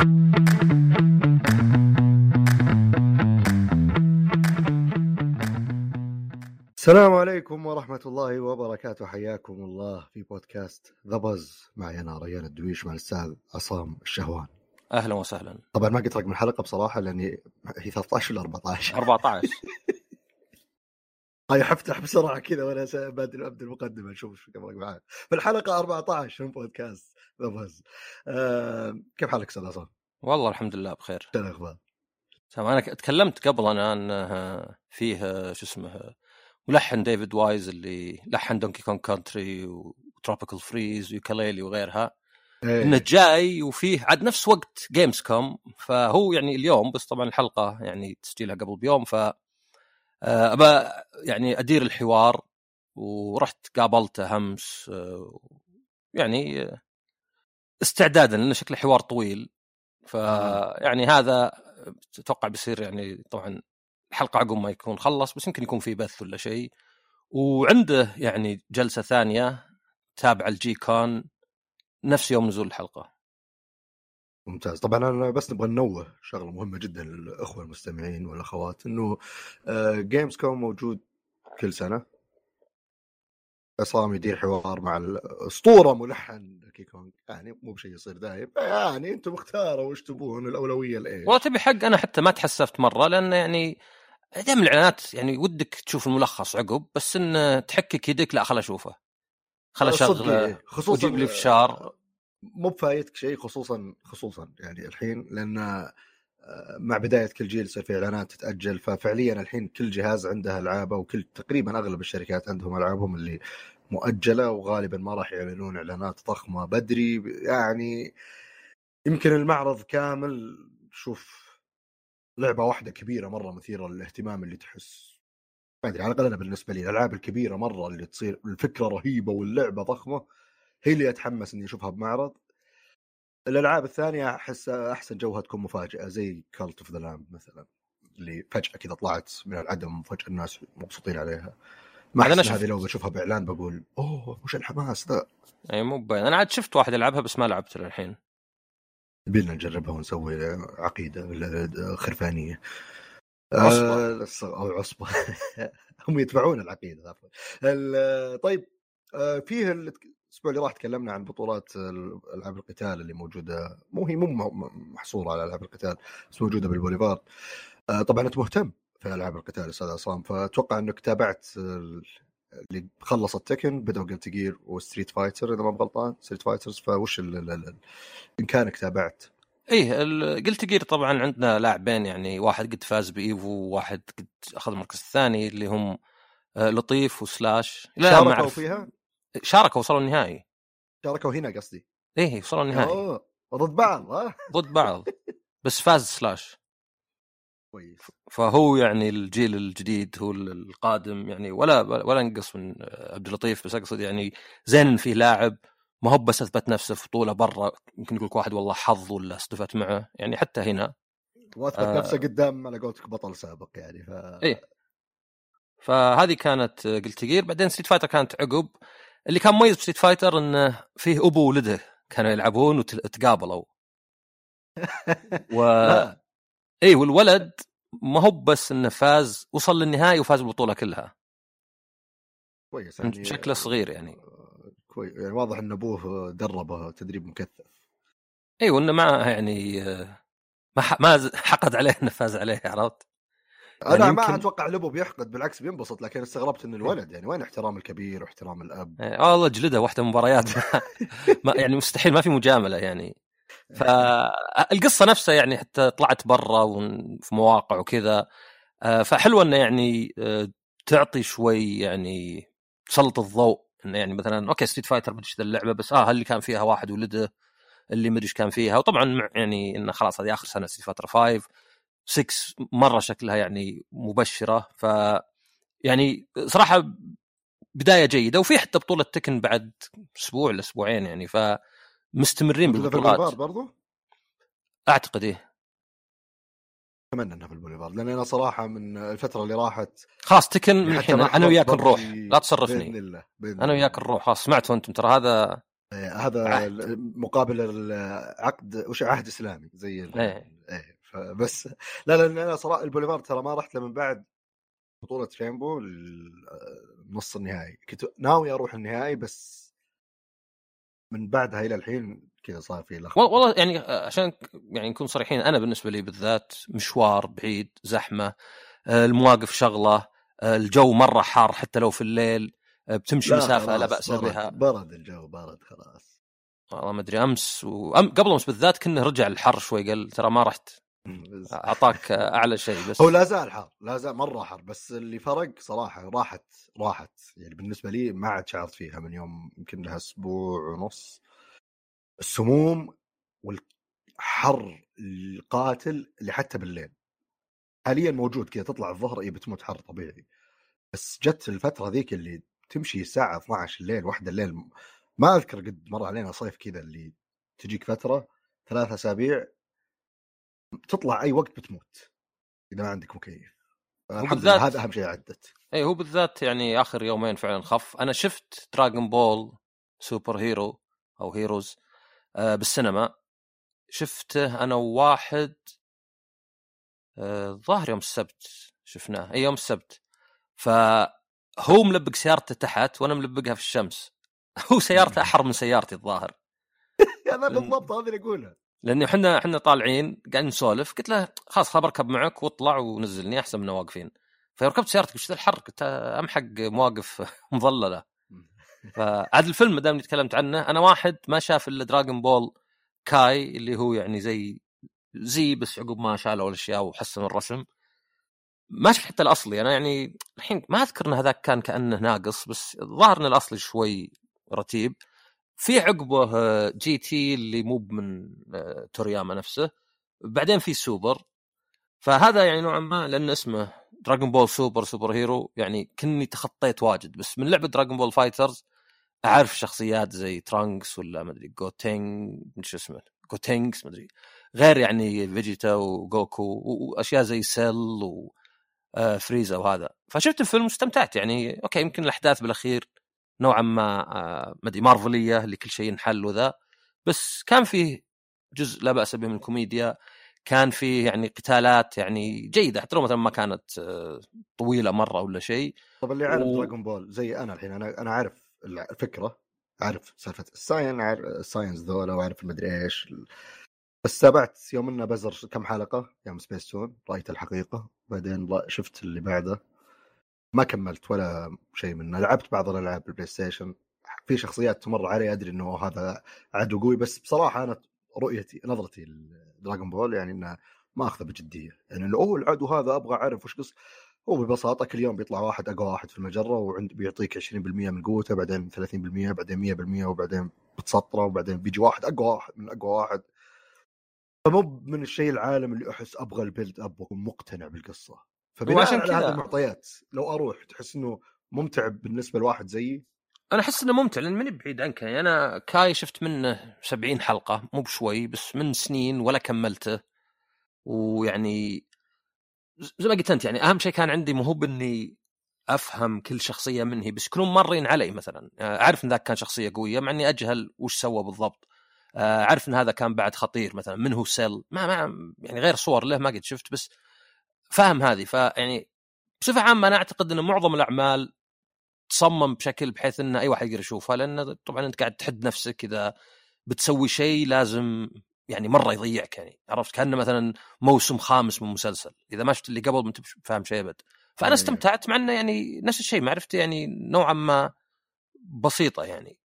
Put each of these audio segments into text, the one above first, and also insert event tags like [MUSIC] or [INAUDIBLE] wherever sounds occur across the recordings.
السلام عليكم ورحمة الله وبركاته. حياكم الله في بودكاست ذا بز معي أنا ريان الدويش مع الأستاذ عصام الشهوان. أهلا وسهلا. طبعا ما قلت رقم الحلقة بصراحة لأني هي 13 ولا 14 14 هاي حفتح بسرعة كذا وأنا س- بادئ أبدأ المقدمة نشوف شو كم رقم معاك في الحلقة 14 من بودكاست the buzz آه كيف حالك أستاذ عصام؟ والله الحمد لله بخير شو الأخبار؟ تمام أنا تكلمت قبل أنا انه فيه شو اسمه ملحن ديفيد وايز اللي لحن Donkey Kong Country و Tropical Freeze و Yooka-Laylee وغيرها إيه. إنه جاي وفيه عاد نفس وقت Gamescom فهو يعني اليوم بس طبعا الحلقة يعني تسجيلها قبل بيوم ف ابى يعني أدير الحوار ورحت قابلته أمس آه، يعني آه، استعدادا لأنه شكله حوار طويل. ف يعني هذا أتوقع بيصير يعني طبعا الحلقة عقب ما يكون خلص بس يمكن يكون في بث ولا شيء. وعنده يعني جلسة ثانية تابعة الجي كون نفس يوم نزول الحلقة. ممتاز. طبعا أنا بس نبغى ننوه شغلة مهمة جدا للأخوة المستمعين والأخوات إنه Gamescom موجود كل سنة. عصام يدير حوار مع الاسطوره ملحن Donkey Kong يعني مو بشيء يصير دايم. يعني أنتم اختاروا وش تبون الأولوية لإيش؟ والله تبي حق أنا حتى ما تحسفت مرة لأن يعني دائما الإعلانات يعني ودك تشوف الملخص عقب بس إن تحكك يدك لا خل أشوفه. خل صدق أشغله. إيه. خصوصا وجيب لي فشار. مو بفايتك شيء خصوصا خصوصا يعني الحين لأن آه، مع بداية كل جيل يصير في إعلانات تتأجل ففعليا الحين كل جهاز عنده العابه وكل تقريبا أغلب الشركات عندهم ألعابهم اللي مؤجلة وغالبا ما راح يعلنون إعلانات ضخمة بدري. يعني يمكن المعرض كامل شوف لعبة واحدة كبيرة مرة مثيرة للاهتمام اللي تحس. ما أدري على الأقل أنا بالنسبة لي الألعاب الكبيرة مرة اللي تصير الفكرة رهيبة واللعبة ضخمة. هي اللي أتحمس إني أشوفها بمعرض. الألعاب الثانية أحس أحسن جوها تكون مفاجأة زي Cult of the Lamb مثلا اللي فجأة كذا طلعت من العدم وفجأة الناس مبسوطين عليها. ما إن شفت. هذه لو بشوفها بإعلان بقول أوه وش الحماس ذا؟ اي مو باين أنا عاد شفت واحد يلعبها بس ما لعبت للحين. يبينا نجربها ونسوي عقيدة ولا خرفانية. عصبة. آه، أو عصبة. [LAUGHS] هم يتبعون العقيدة عفوا. ال- طيب آه، فيه الأسبوع اللي راح تكلمنا عن بطولات ال- ألعاب القتال اللي موجودة. مو هي مو محصورة على ألعاب القتال بس موجودة بالبوليفارد. آه، طبعا أنت مهتم في ألعاب القتال أستاذ عصام فأتوقع أنك تابعت ال- اللي خلصت Tekken بدأوا Guilty Gear و Street Fighter إذا ما بغلطان Street Fighters فوش إن كانك تابعت. إيه Guilty Gear طبعا عندنا لاعبين يعني واحد قد فاز ب Evo وواحد قد أخذ المركز الثاني اللي هم آه، لطيف وسلاش. لا ما أعرف. فيها؟ شاركوا وصلوا النهائي. شاركوا هنا قصدي. إيه وصلوا النهائي. أوه ضد بعض ها؟ ضد بعض بس فاز سلاش. كويس. فهو يعني الجيل الجديد هو القادم يعني ولا ولا انقص من عبد اللطيف بس أقصد يعني زين فيه لاعب ما هو بس أثبت نفسه في بطولة برا يمكن يقول لك واحد والله حظ ولا استفدت معه يعني حتى هنا. واثبت آه. نفسه قدام على قولتك بطل سابق يعني ف إيه. فهذه كانت Guilty Gear بعدين Street Fighter كانت عقب. اللي كان مميز ب Street Fighter انه فيه أبو وولده كانوا يلعبون وتقابلوا [LAUGHS] و. اي والولد ما هو بس إنه فاز وصل للنهائي وفاز بالبطولة كلها كويس يعني شكله صغير يعني. كويس يعني واضح إن أبوه دربه تدريب مكثف اي وإنه معه يعني ما ما حقد عليه إنه فاز عليه عرفت؟ أنا يعني ما يمكن- أتوقع الابو بيحقد بالعكس بينبسط لكن استغربت إن الولد يعني وين احترام الكبير واحترام الأب؟ آه والله جلده واحدة مباريات. [LAUGHS] ما يعني مستحيل ما في مجاملة يعني. [LAUGHS] فالقصة نفسها يعني حتى طلعت برا وفي مواقع وكذا. آه، فحلوه إنه يعني آه، تعطي شوي يعني تسلط الضوء. إنه يعني مثلا okay Street Fighter مدري ذا اللعبة بس آه هل اللي كان فيها واحد ولده اللي مدري كان فيها. وطبعا مع يعني إنه خلاص هذه آخر سنة Street Fighter 5 6 مرة شكلها يعني مبشرة ف يعني صراحة بداية جيدة وفي حتى بطولة Tekken بعد أسبوع لاسبوعين يعني فمستمرين في البوليفارد بالبطولات برضو أعتقد إيه أتمنى إنها في البوليفارد لأن أنا صراحة من الفترة اللي راحت خلاص تكن من حتى الحين أنا وياك نروح لا باذن تصرفني الله بإذن أنا. وياك نروح خلاص سمعتوا أنتم ترى هذا إيه، هذا عهد. مقابل العقد وش عهد إسلامي زي إيه. إيه فبس [LAUGHS] لا لأن أنا صراحة البوليفار ترى ما رحت له من بعد بطولة رينبو ال- نص النهائي. كنت ناوي أروح النهائي بس من بعدها إلى الحين كذا صار في لخبطة. وال- والله يعني آه، عشان يعني نكون صريحين أنا بالنسبة لي بالذات مشوار بعيد زحمة آه، المواقف شغلة آه، الجو مرة حار حتى لو في الليل آه، بتمشي لا مسافة لا بأس برد بها. برد الجو برد خلاص. والله ما أدري أمس وأم قبل أمس بالذات كنا رجع الحر شوي قال ترى ما رحت. أعطاك أعلى شيء بس. هو لا زال حار لا زال مرة حار بس اللي فرق صراحة راحت راحت. يعني بالنسبة لي ما عاد شعرت فيها من يوم يمكن لها أسبوع ونص. السموم والحر القاتل اللي حتى بالليل. حاليا موجود كذا تطلع الظهر اي بتموت حر طبيعي. بس جت الفترة ذيك اللي تمشي الساعة 12 الليل واحدة الليل ما أذكر قد مر علينا صيف كذا اللي تجيك فترة ثلاث أسابيع تطلع أي وقت بتموت إذا ما عندك مكيف. الحمد لله هذا أهم شيء عدت. اي هو بالذات يعني آخر يومين فعلا خف. أنا شفت Dragon Ball Super Hero أو Heroes آه، بالسينما. شفته أنا وواحد آه، ظاهر يوم السبت شفناه. اي يوم السبت. فهو ملبق سيارته تحت وأنا ملبقها في الشمس. [LAUGHS] هو سيارته أحر من سيارتي الظاهر. [LAUGHS] هذا بالضبط هذا اللي أقوله. لاني إحنا إحنا طالعين قاعدين نسولف. قلت له خلاص خل بركب معك واطلع ونزلني أحسن من واقفين فركبت سيارتك وش الحر قلت امحق مواقف [LAUGHS] مظللة. [LAUGHS] فعاد الفيلم ما دام تكلمت عنه أنا واحد ما شاف إلا دراغون بول Kai اللي هو يعني زي Z بس عقب ما شالوا الأشياء وحسنوا الرسم. ما شفت حتى الأصلي. أنا يعني الحين ما أذكر إن هذاك كان كأنه ناقص بس الظاهر إن الأصلي شوي رتيب. في عقبه آه، GT اللي مو من آه، تورياما نفسه. بعدين في سوبر. فهذا يعني نوعا ما لأن اسمه Dragon Ball Super Super Hero يعني كني تخطيت واجد. بس من لعبة Dragon Ball FighterZ أعرف شخصيات زي ترانكس ولا ما أدري جوتينج شو اسمه جوتينكس ما أدري. غير يعني فيجيتا وجوكو وأشياء زي سيل وفريزا وهذا. فشفت الفيلم واستمتعت. يعني okay يمكن الأحداث بالأخير نوعا ما آه، ما أدري مارفلية اللي كل شيء ينحل وذا. بس كان فيه جزء لا بأس به من الكوميديا. كان فيه يعني قتالات يعني جيدة حتى لو مثلا ما كانت آه، طويلة مرة ولا شيء. طب اللي عارف و- دراغون بول زي أنا الحين أنا أنا عارف الفكرة عارف سالفة الساين عارف الساينز ذولا وعارف المدري إيش. بس تابعت يوم إنه بزر كم حلقة يوم سبيس تون رايت الحقيقة. بعدين شفت اللي بعده. ما كملت ولا شيء منه. لعبت بعض الألعاب بالبلاي ستيشن. في شخصيات تمر علي أدري إنه هذا عدو قوي بس بصراحة أنا رؤيتي نظرتي لدراغون بول يعني إنه ما أخذه بجدية. يعني إنه أوه العدو هذا أبغى أعرف وش قص هو ببساطة كل يوم بيطلع واحد أقوى واحد في المجرة وعند بيعطيك 20% من قوته بعدين 30% بعدين 100% وبعدين بتسطره وبعدين بيجي واحد أقوى واحد من أقوى واحد. فمو من الشيء العالم اللي أحس أبغى ال build up وأكون مقتنع بالقصة. فبناء وعشان على هذه المعطيات لو أروح تحس إنه ممتع بالنسبة لواحد زيي؟ أنا أحس إنه ممتع لأن ماني بعيد عنك يعني. أنا كاي شفت منه 70 حلقة مو بشوي بس من سنين ولا كملته. ويعني زي ما قلت أنت يعني أهم شيء كان عندي مو هو بإني أفهم كل شخصية من هي بس يكونون مارين علي مثلا. أعرف إن ذاك كان شخصية قوية مع إني أجهل وش سوى بالضبط. آه، أعرف إن هذا كان بعد خطير مثلا من هو سيل. ما ما يعني غير صور له ما قد شفت بس فاهم هذه. فيعني بصفة عامة أنا أعتقد إن معظم الأعمال تصمم بشكل بحيث إن أي واحد يقدر يشوفها لأن طبعا أنت قاعد تحد نفسك إذا بتسوي شيء لازم يعني مرة يضيعك يعني عرفت؟ كأنه مثلا موسم خامس من مسلسل إذا ما شفت اللي قبل ما أنت فاهم شيء أبد. فأنا أيوة. استمتعت مع إنه يعني نفس الشيء معرفتي يعني نوعا ما بسيطة يعني.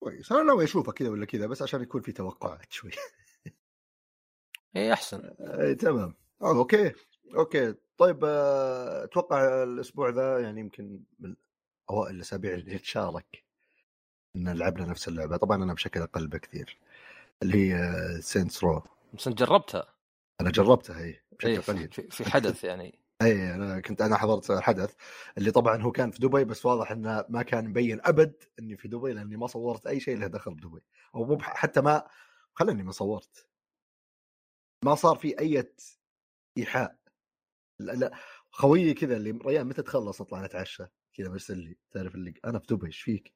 كويس. أنا ناوي أشوفه كذا ولا كذا بس عشان يكون في توقعات شوي. اي أحسن. [LAUGHS] آه، تمام. آه، okay. okay طيب آه، أتوقع الأسبوع ذا يعني يمكن من أوائل الأسابيع اللي نتشارك إن لعبنا نفس اللعبة. طبعا أنا بشكل أقل بكثير. اللي هي سينتس رو بس أنت جربتها. أنا جربتها هي بشكل قليل. في, في حدث يعني. [LAUGHS] إي أنا كنت أنا حضرت حدث اللي طبعا هو كان في دبي بس واضح إنه ما كان مبين أبد إني في دبي لأني ما صورت أي شيء له دخل بدبي أو مو حتى ما خلني ما صورت. ما صار في أي إيحاء. لا, لا خويي كذا اللي ريان متى تخلص نطلع نتعشى كذا برسل لي تعرف اللي أنا في دبي إيش فيك؟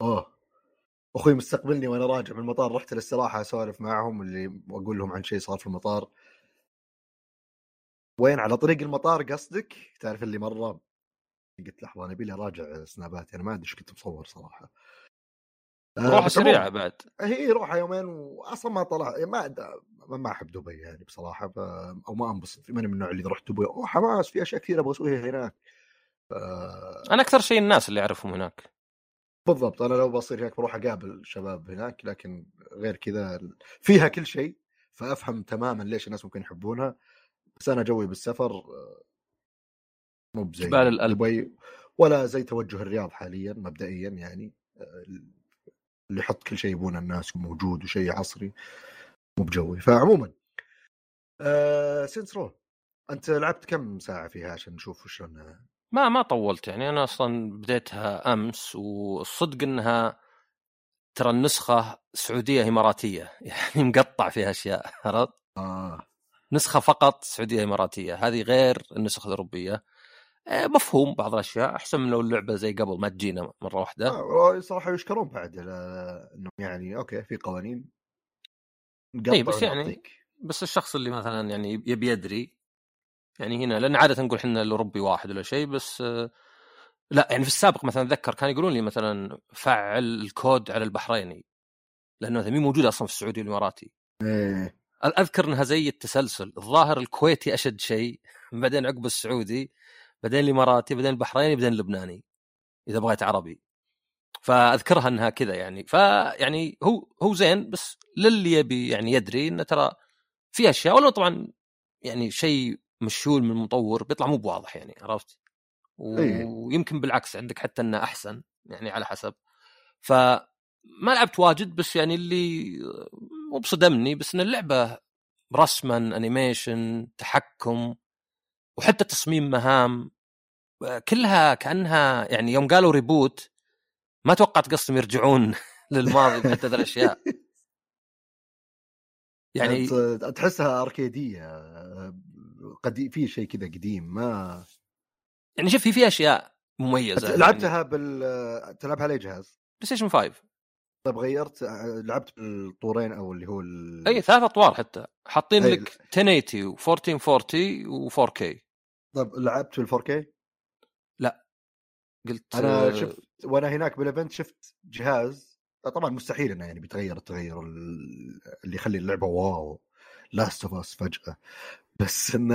أوه أخوي مستقبلني وأنا راجع من المطار رحت الاستراحه أسولف معهم اللي وأقول لهم عن شيء صار في المطار. وين؟ على طريق المطار قصدك؟ تعرف اللي مرة؟ قلت لحظة أنا ابي أراجع سناباتي أنا ما أدري إيش كنت مصور صراحة. روحه سريعة بعد. هي روحه يومين واصلا ما طلع ما ما أحب دبي يعني بصراحة ف... أو ما أنبسط ماني من النوع اللي رحت دبي. أوه حماس في أشياء كثيرة أبغى أسويها هناك. ف... أنا أكثر شيء الناس اللي اعرفهم هناك. بالضبط أنا لو بصير هناك بروح أقابل شباب هناك لكن غير كذا فيها كل شيء فأفهم تماما ليش الناس ممكن يحبونها. بس أنا جوي بالسفر مو بزي جبال القلب. دبي ولا زي توجه الرياض حاليا مبدئيا يعني اللي يحط كل شيء يبونه الناس موجود وشيء عصري مو بجوي. فعموما آه سينتس رو أنت لعبت كم ساعة فيها عشان نشوف شلون ما ما طولت. يعني أنا أصلا بديتها أمس والصدق إنها ترى النسخة سعودية إماراتية. [LAUGHS] يعني مقطع فيها أشياء عرفت؟ آه. نسخة فقط سعودية إماراتية. هذه غير النسخ الأوروبية. آه، مفهوم بعض الأشياء. أحسن من لو اللعبة زي قبل ما تجينا مرة واحدة. آه صراحة يشكرون بعد انه يعني okay في قوانين إي بس يعني نعطيك. بس الشخص اللي مثلا يعني يبي يدري يعني هنا لأن عادة نقول إحنا الاوروبي واحد ولا شيء بس آه، لا يعني في السابق مثلا أتذكر كانوا يقولون لي مثلا فعل الكود على البحريني لأنه مثلا مي موجوده أصلا في السعودي والإماراتي. إيه. أذكر إنها زي التسلسل الظاهر الكويتي أشد شيء [LAUGHS] بعدين عقب السعودي بعدين الإماراتي بعدين البحريني بعدين اللبناني إذا بغيت عربي فأذكرها إنها كذا يعني فيعني هو هو زين بس للي يبي يعني يدري انه ترى في أشياء ولو طبعا يعني شيء مشهول من المطور بيطلع مو بواضح يعني عرفت؟ إيه. ويمكن بالعكس عندك حتى إنه أحسن يعني على حسب فما لعبت واجد بس يعني اللي مو بصدمني بس إن اللعبة رسما animation تحكم وحتى تصميم مهام كلها كأنها يعني يوم قالوا reboot ما توقعت قصدهم يرجعون [LAUGHS] للماضي بحتى الأشياء. يعني تحسها أركيدية قديم في شيء كذا قديم ما يعني شوف في في أشياء مميزة لعبتها يعني... بال تلعبها على جهاز؟ بلاي ستيشن 5 طيب غيرت لعبت بالطورين أو اللي هو ال... أي ثلاث أطوار حتى. حاطين لك 1080 و 1440 و 4K طيب لعبت بال 4K؟ لا. قلت أنا شفت وأنا هناك بال event شفت جهاز. طبعا مستحيل إنه يعني بيتغير التغير اللي يخلي اللعبة واو لاست أوف أس فجأة. بس إنه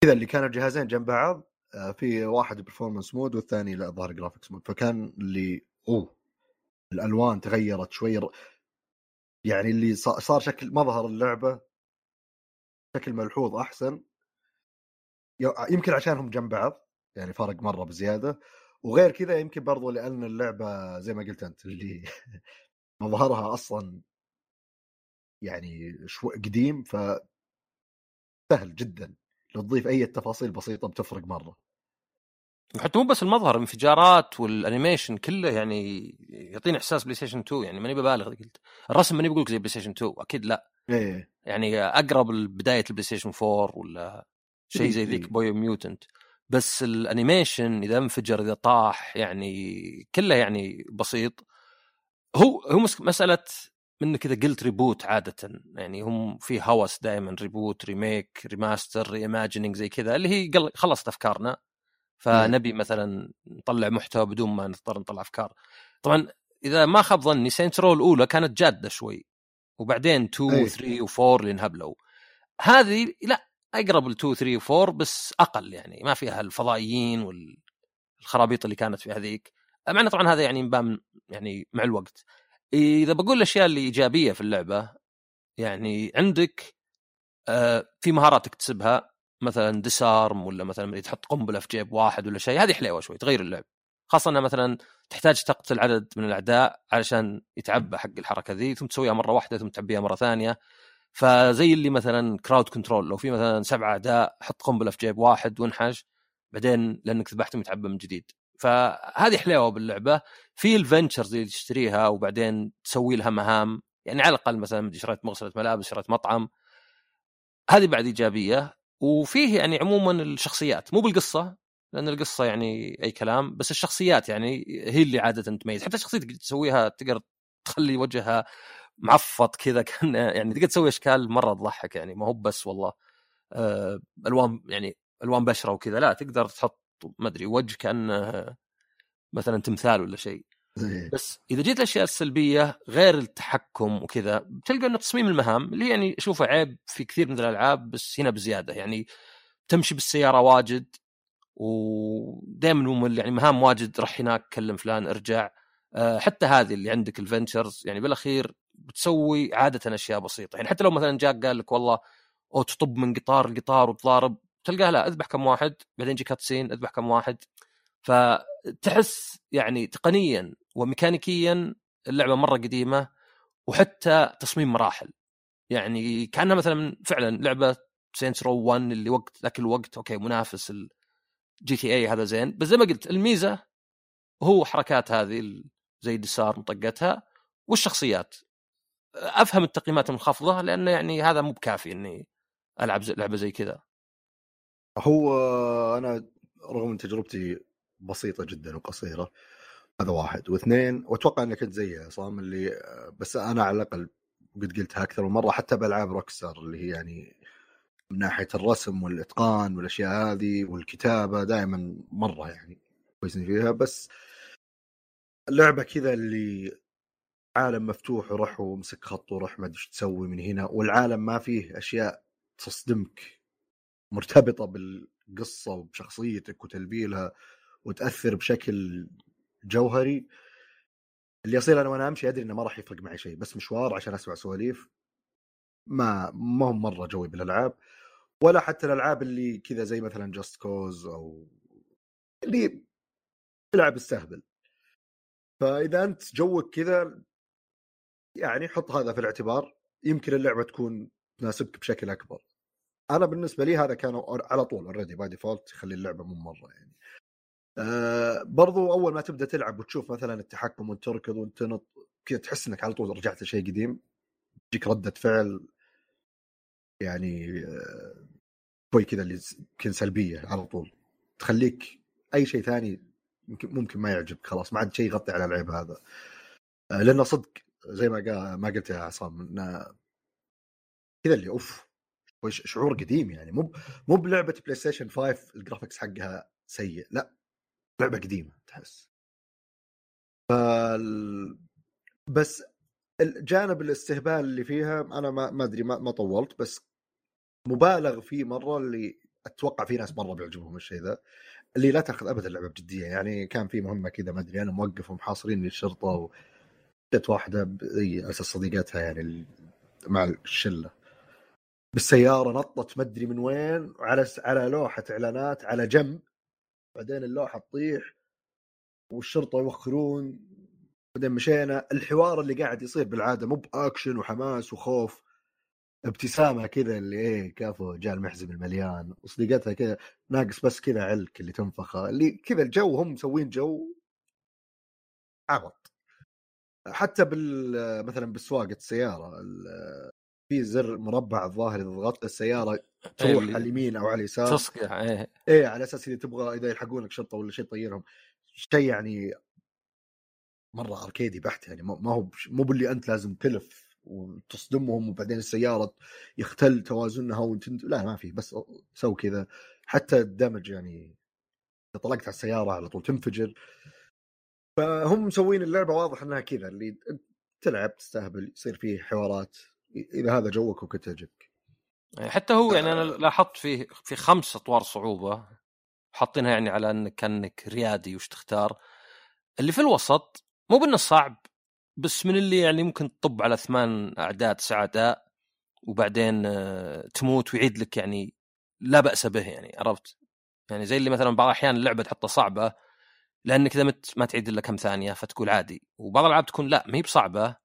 كذا اللي كانوا جهازين جنب بعض آه، في واحد performance mode والثاني لا ظهر graphics mode فكان اللي أوه! الألوان تغيرت شوي يعني اللي صار شكل مظهر اللعبة شكل ملحوظ أحسن. يمكن عشانهم جنب بعض يعني فرق مرة بزيادة. وغير كذا يمكن برضو لأن اللعبة زي ما قلت أنت اللي [LAUGHS] مظهرها أصلا يعني شوي قديم ف سهل جدا. لو تضيف أي تفاصيل بسيطة بتفرق مرة. حتى مو بس المظهر الانفجارات وال animation كله يعني يعطيني إحساس بلاي ستيشن 2 يعني ماني ببالغ قلت. الرسم ماني بقول زي بلاي ستيشن 2 أكيد لا. إيه يعني أقرب لبدايه البلاي ستيشن 4 ولا شيء زي ذيك بايوميوتنت بس ال animation إذا انفجر إذا طاح يعني كله يعني بسيط. هو هو مسألة من كذا قلت reboot عادة يعني هم في هوس دائما reboot remake remaster reimagining زي كذا اللي هي خلصت أفكارنا. فنبي مثلا نطلع محتوى بدون ما نضطر نطلع أفكار. طبعا إذا ما خاب ظني سينت الأولى كانت جادة شوي وبعدين 2 و 3 و4 اللي انهبلوا هذه لا أقرب ل 2 3 و 4 بس أقل يعني ما فيها الفضائيين والخرابيط اللي كانت في هذيك. مع إنه طبعا هذا يعني مبان يعني مع الوقت. إذا بقول الأشياء اللي إيجابية في اللعبة يعني عندك آه في مهارات تكتسبها مثلا disarm ولا مثلا تحط قنبلة في جيب واحد ولا شيء هذه حليوه شوي تغير اللعب. خاصة انها مثلا تحتاج تقتل عدد من الأعداء علشان يتعبى حق الحركة ذي ثم تسويها مرة واحدة ثم تعبيها مرة ثانية. فزي اللي مثلا crowd control لو في مثلا سبعة أعداء حط قنبلة في جيب واحد وانحش بعدين لأنك ذبحتهم يتعبى من جديد. فهذه حلاوة باللعبة. في ال ventures اللي تشتريها وبعدين تسوي لها مهام يعني على الأقل مثلا شريت مغسلة ملابس شريت مطعم. هذه بعد إيجابية. وفيه يعني عموما الشخصيات مو بالقصة لأن القصة يعني أي كلام بس الشخصيات يعني هي اللي عاده تميز حتى تقدر تسويها تقدر تخلي وجهها معفط كذا كأن [LAUGHS] يعني تقدر تسوي أشكال مرة تضحك يعني ما هو بس والله آه، ألوان يعني ألوان بشرة وكذا لا تقدر تحط ما أدري وجه كأنه مثلا تمثال ولا شيء. بس إذا جيت الاشياء السلبيه غير التحكم وكذا بتلقى إنه تصميم المهام اللي يعني أشوفه عيب في كثير من الألعاب بس هنا بزيادة. يعني تمشي بالسيارة واجد ودائما ممل يعني مهام واجد رح هناك كلم فلان ارجع. آه، حتى هذه اللي عندك الفنتشرز يعني بالأخير بتسوي عادة أشياء بسيطة. يعني حتى لو مثلا جاك قال لك والله أو تطب من قطار لقطار وتضارب. تلقاه لا أذبح كم واحد بعدين يجي كاتسين أذبح كم واحد. فتحس يعني تقنيا وميكانيكيا اللعبة مرة قديمة وحتى تصميم مراحل. يعني كأنها مثلا فعلا لعبة سينتس رو 1 اللي وقت ذاك الوقت okay منافس الجي تي اي هذا زين. بس زي ما قلت الميزة هو حركات هذه زي ال disarm طقتها والشخصيات. أفهم التقييمات المنخفضة لأنه يعني هذا مو بكافي إني ألعب زي لعبة زي كذا. هو أنا رغم تجربتي بسيطة جدا وقصيرة هذا واحد. واثنين وأتوقع إنك كنت زي عصام اللي بس أنا على الأقل قد قلتها أكثر من مرة حتى بألعاب روكستار اللي هي يعني من ناحية الرسم والإتقان والأشياء هذه والكتابة دائما مرة يعني كويسين فيها. بس اللعبه كذا اللي عالم مفتوح وروح ومسك خط وروح ما أدري إيش تسوي من هنا والعالم ما فيه أشياء تصدمك مرتبطة بالقصة وبشخصيتك وتلبيلها. وتأثر بشكل جوهري. اللي يصير أنا وأنا أمشي أدري إنه ما راح يفرق معي شيء بس مشوار عشان أسمع سواليف ما ما هم مرة جوي بالألعاب ولا حتى الألعاب اللي كذا زي مثلا جاست كوز أو اللي تلعب استهبل فإذا أنت جوك كذا يعني حط هذا في الاعتبار يمكن اللعبة تكون تناسبك بشكل أكبر. أنا بالنسبة لي هذا كان على طول already by default يخلي اللعبة مو مرة يعني. أه برضو أول ما تبدأ تلعب وتشوف مثلا التحكم وأنت تركض وانت كذا تحس إنك على طول رجعت لشيء قديم تجيك ردة فعل يعني آه، شوي كذا اللي كذا سلبية على طول. تخليك أي شيء ثاني ممكن ممكن ما يعجبك خلاص ما عاد شيء يغطي على العيب هذا. آه، لأنه صدق زي ما قال ما قلت يا عصام انه كذا اللي أوف شعور قديم يعني. مو مو بلعبة بلاي ستيشن 5 ال graphics حقها سيء لا. لعبة قديمة تحس. ف بس الجانب الاستهبال اللي فيها أنا ما أدري ما, ما طولت بس مبالغ فيه مرة اللي أتوقع في ناس مرة بيعجبهم الشيء ذا اللي لا تأخذ ابدا اللعبه بجدية. يعني كان في مهمة كذا ما أدري أنا موقف ومحاصرين الشرطة و جت واحدة زي أساس صديقتها يعني مع الشلة. بالسيارة نطت ما أدري من وين على على لوحة إعلانات على جنب. بعدين اللوحه تطيح والشرطة يوخرون بعدين مشينا. الحوار اللي قاعد يصير بالعادة مو بأكشن وحماس وخوف ابتسامة كذا اللي إيه كافو جاء المحزم المليان وصديقتها كذا ناقص بس كذا علك اللي تنفخه اللي كذا الجو هم مسوين جو عبط. حتى بال مثلا بالسواقة السيارة في زر مربع الظاهر إذا ضغطت السيارة تروح على اليمين أو على اليسار. تصقع إيه. إيه على أساس إذا تبغى إذا يلحقونك شرطه ولا شيء تطيرهم. شيء يعني مرة أركيدي بحت يعني ما هو مو باللي أنت لازم تلف وتصدمهم وبعدين السيارة يختل توازنها وانت لا ما في بس سوي كذا. حتى الدمج يعني إذا طلقت على السيارة على طول تنفجر. فهم مسوين اللعبة واضح إنها كذا اللي تلعب تستهبل يصير فيه حوارات. اذا هذا جوك وكنت تعجبك يعني حتى هو يعني أنا لاحظت فيه في خمس أطوار صعوبة حاطينها يعني على أنك كانك ريادي وش تختار. اللي في الوسط مو بأنه صعب بس من اللي يعني ممكن تطب على ثمان أعداد سعداء وبعدين آه، تموت ويعيد لك يعني لا بأس به يعني عرفت؟ يعني زي اللي مثلا بعض الأحيان اللعبة تحطها صعبة لأنك إذا مت ما تعيد إلا كم ثانية فتقول عادي. وبعض الألعاب تكون لا ما هي بصعبة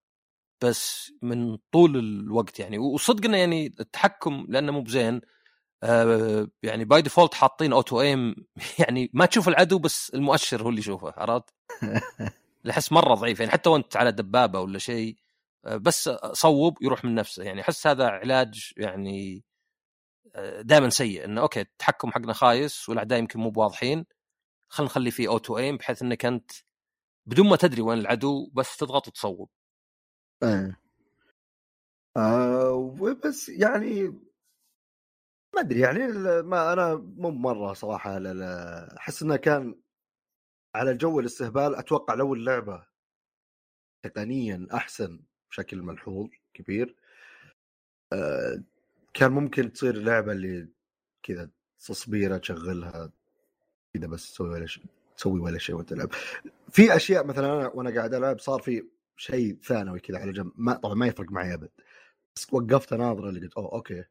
بس من طول الوقت يعني. وصدق إنه يعني التحكم لأنه مو بزين آه يعني by default حاطين auto aim [LAUGHS] يعني ما تشوف العدو بس المؤشر هو اللي يشوفه عرفت؟ [LAUGHS] احس مرة ضعيف يعني حتى وأنت على دبابة ولا شيء آه بس صوب يروح من نفسه يعني. أحس هذا علاج يعني آه، دائما سيء إنه okay التحكم حقنا خايس والأعداء يمكن مو بواضحين خلينا نخلي فيه auto aim بحيث إنك أنت بدون ما تدري وين العدو بس تضغط وتصوب. إيه آه بس يعني ما أدري يعني ما أنا مو مرة صراحة أحس إنه كان على جو الاستهبال أتوقع لو اللعبة تقنيا أحسن بشكل ملحوظ كبير آه كان ممكن تصير لعبه اللي كذا تصبيرة تشغلها كذا بس تسوي ولا شيء تسوي ولا شيء وانت تلعب في أشياء مثلا أنا وأنا قاعد ألعب صار في شيء ثانوي كذا على جنب. ما طبعا ما يفرق معي أبد. بس وقفت اناظر اللي قلت أوه أوكي.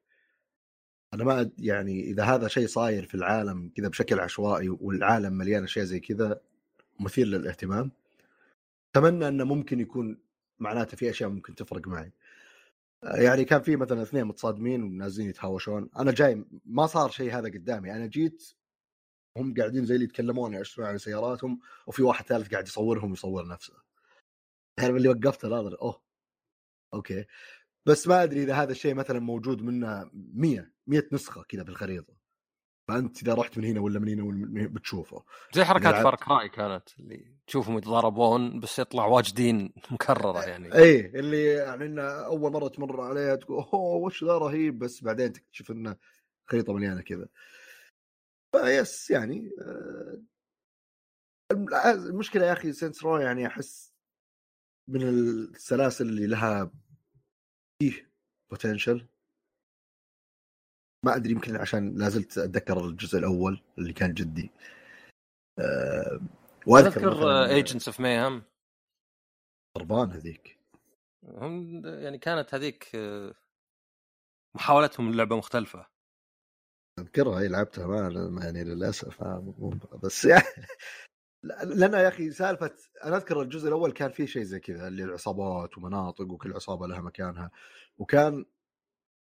أنا ما يعني إذا هذا شيء صاير في العالم كذا بشكل عشوائي والعالم مليان أشياء زي كذا مثير للاهتمام. أتمنى إنه ممكن يكون معناته في أشياء ممكن تفرق معي. يعني كان في مثلا اثنين متصادمين ونازلين يتهاوشون. أنا جاي ما صار شيء هذا قدامي. أنا جيت هم قاعدين زي اللي يتكلمون يعشرون على سياراتهم وفي واحد ثالث قاعد يصورهم ويصور نفسه. تعرف اللي وقفته ناظر أوه أوكي. بس ما أدري إذا هذا الشيء مثلا موجود منه 100 100 نسخة كذا بالخريطه فأنت إذا رحت من هنا ولا من هنا بتشوفه. زي حركات Far Cry كانت اللي تشوفهم يتضاربون بس يطلع واجدين [LAUGHS] مكررة يعني. اي اللي يعني إنه أول مرة تمر عليها تقول أوه وش ذا رهيب؟ بس بعدين تكتشف انه خريطة مليانة كذا face يعني آه، المشكلة يا أخي Saints Row يعني أحس من السلاسل اللي لها فيه potential ما أدري يمكن عشان لا زلت أتذكر الجزء الأول اللي كان جدي. أه وأذكر Agents of Mayhem خربان هذيك. هم يعني كانت هذيك آه، محاولتهم لعبه مختلفة. أذكرها هي لعبتها ما يعني للأسف بس يعني [LAUGHS] لأن يا أخي سالفة أنا أذكر الجزء الأول كان فيه شيء زي كذا اللي العصابات ومناطق وكل عصابة لها مكانها وكان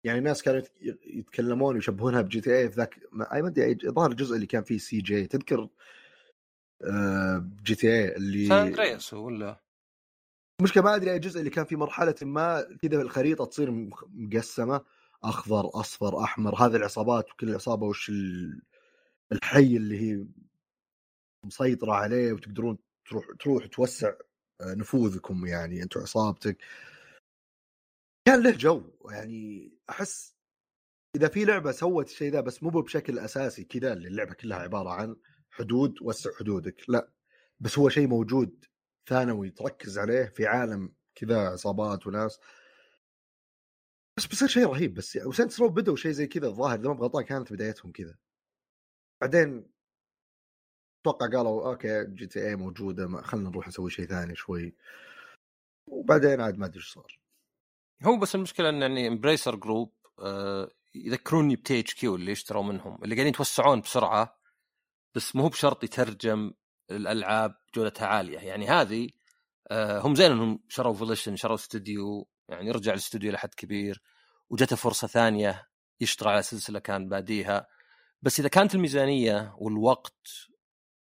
يعني الناس كانوا يتكلمون ويشبهونها ب GTA في ذاك أي ما أدري الظاهر الجزء اللي كان فيه CJ تذكر؟ آه، GTA اللي سان أندرياس ولا؟ مشكله ما أدري أي جزء اللي كان في مرحلة ما كذا الخريطة تصير مقسمة أخضر أصفر أحمر هذه العصابات وكل عصابة وش الحي اللي هي مسيطرة عليه وتقدرون تروح تروح توسع آه، نفوذكم يعني أنتم عصابتك. كان له جو يعني أحس إذا في لعبة سوت الشيء ذا بس مو بشكل أساسي كذا اللي اللعبة كلها عبارة عن حدود وسع حدودك. لا بس هو شيء موجود ثانوي تركز عليه في عالم كذا عصابات وناس. بس بيصير شيء رهيب بس يعني Row بدوا شيء زي كذا الظاهر إذا ما بغلطان كانت بدايتهم كذا. بعدين أتوقع قالوا okay GTA موجودة خلينا نروح نسوي شيء ثاني شوي. وبعدين عاد ما أدري إيش صار. هو بس المشكلة إن يعني Embracer Group آه يذكروني ب THQ اللي اشتروا منهم اللي قاعدين يتوسعون بسرعة بس مو بشرط يترجم الألعاب جودتها عالية. يعني هذه آه هم زين إنهم شروا Volition شروا استوديو يعني رجع الاستوديو لحد كبير وجته فرصة ثانية يشتغل على سلسلة كان باديها بس إذا كانت الميزانية والوقت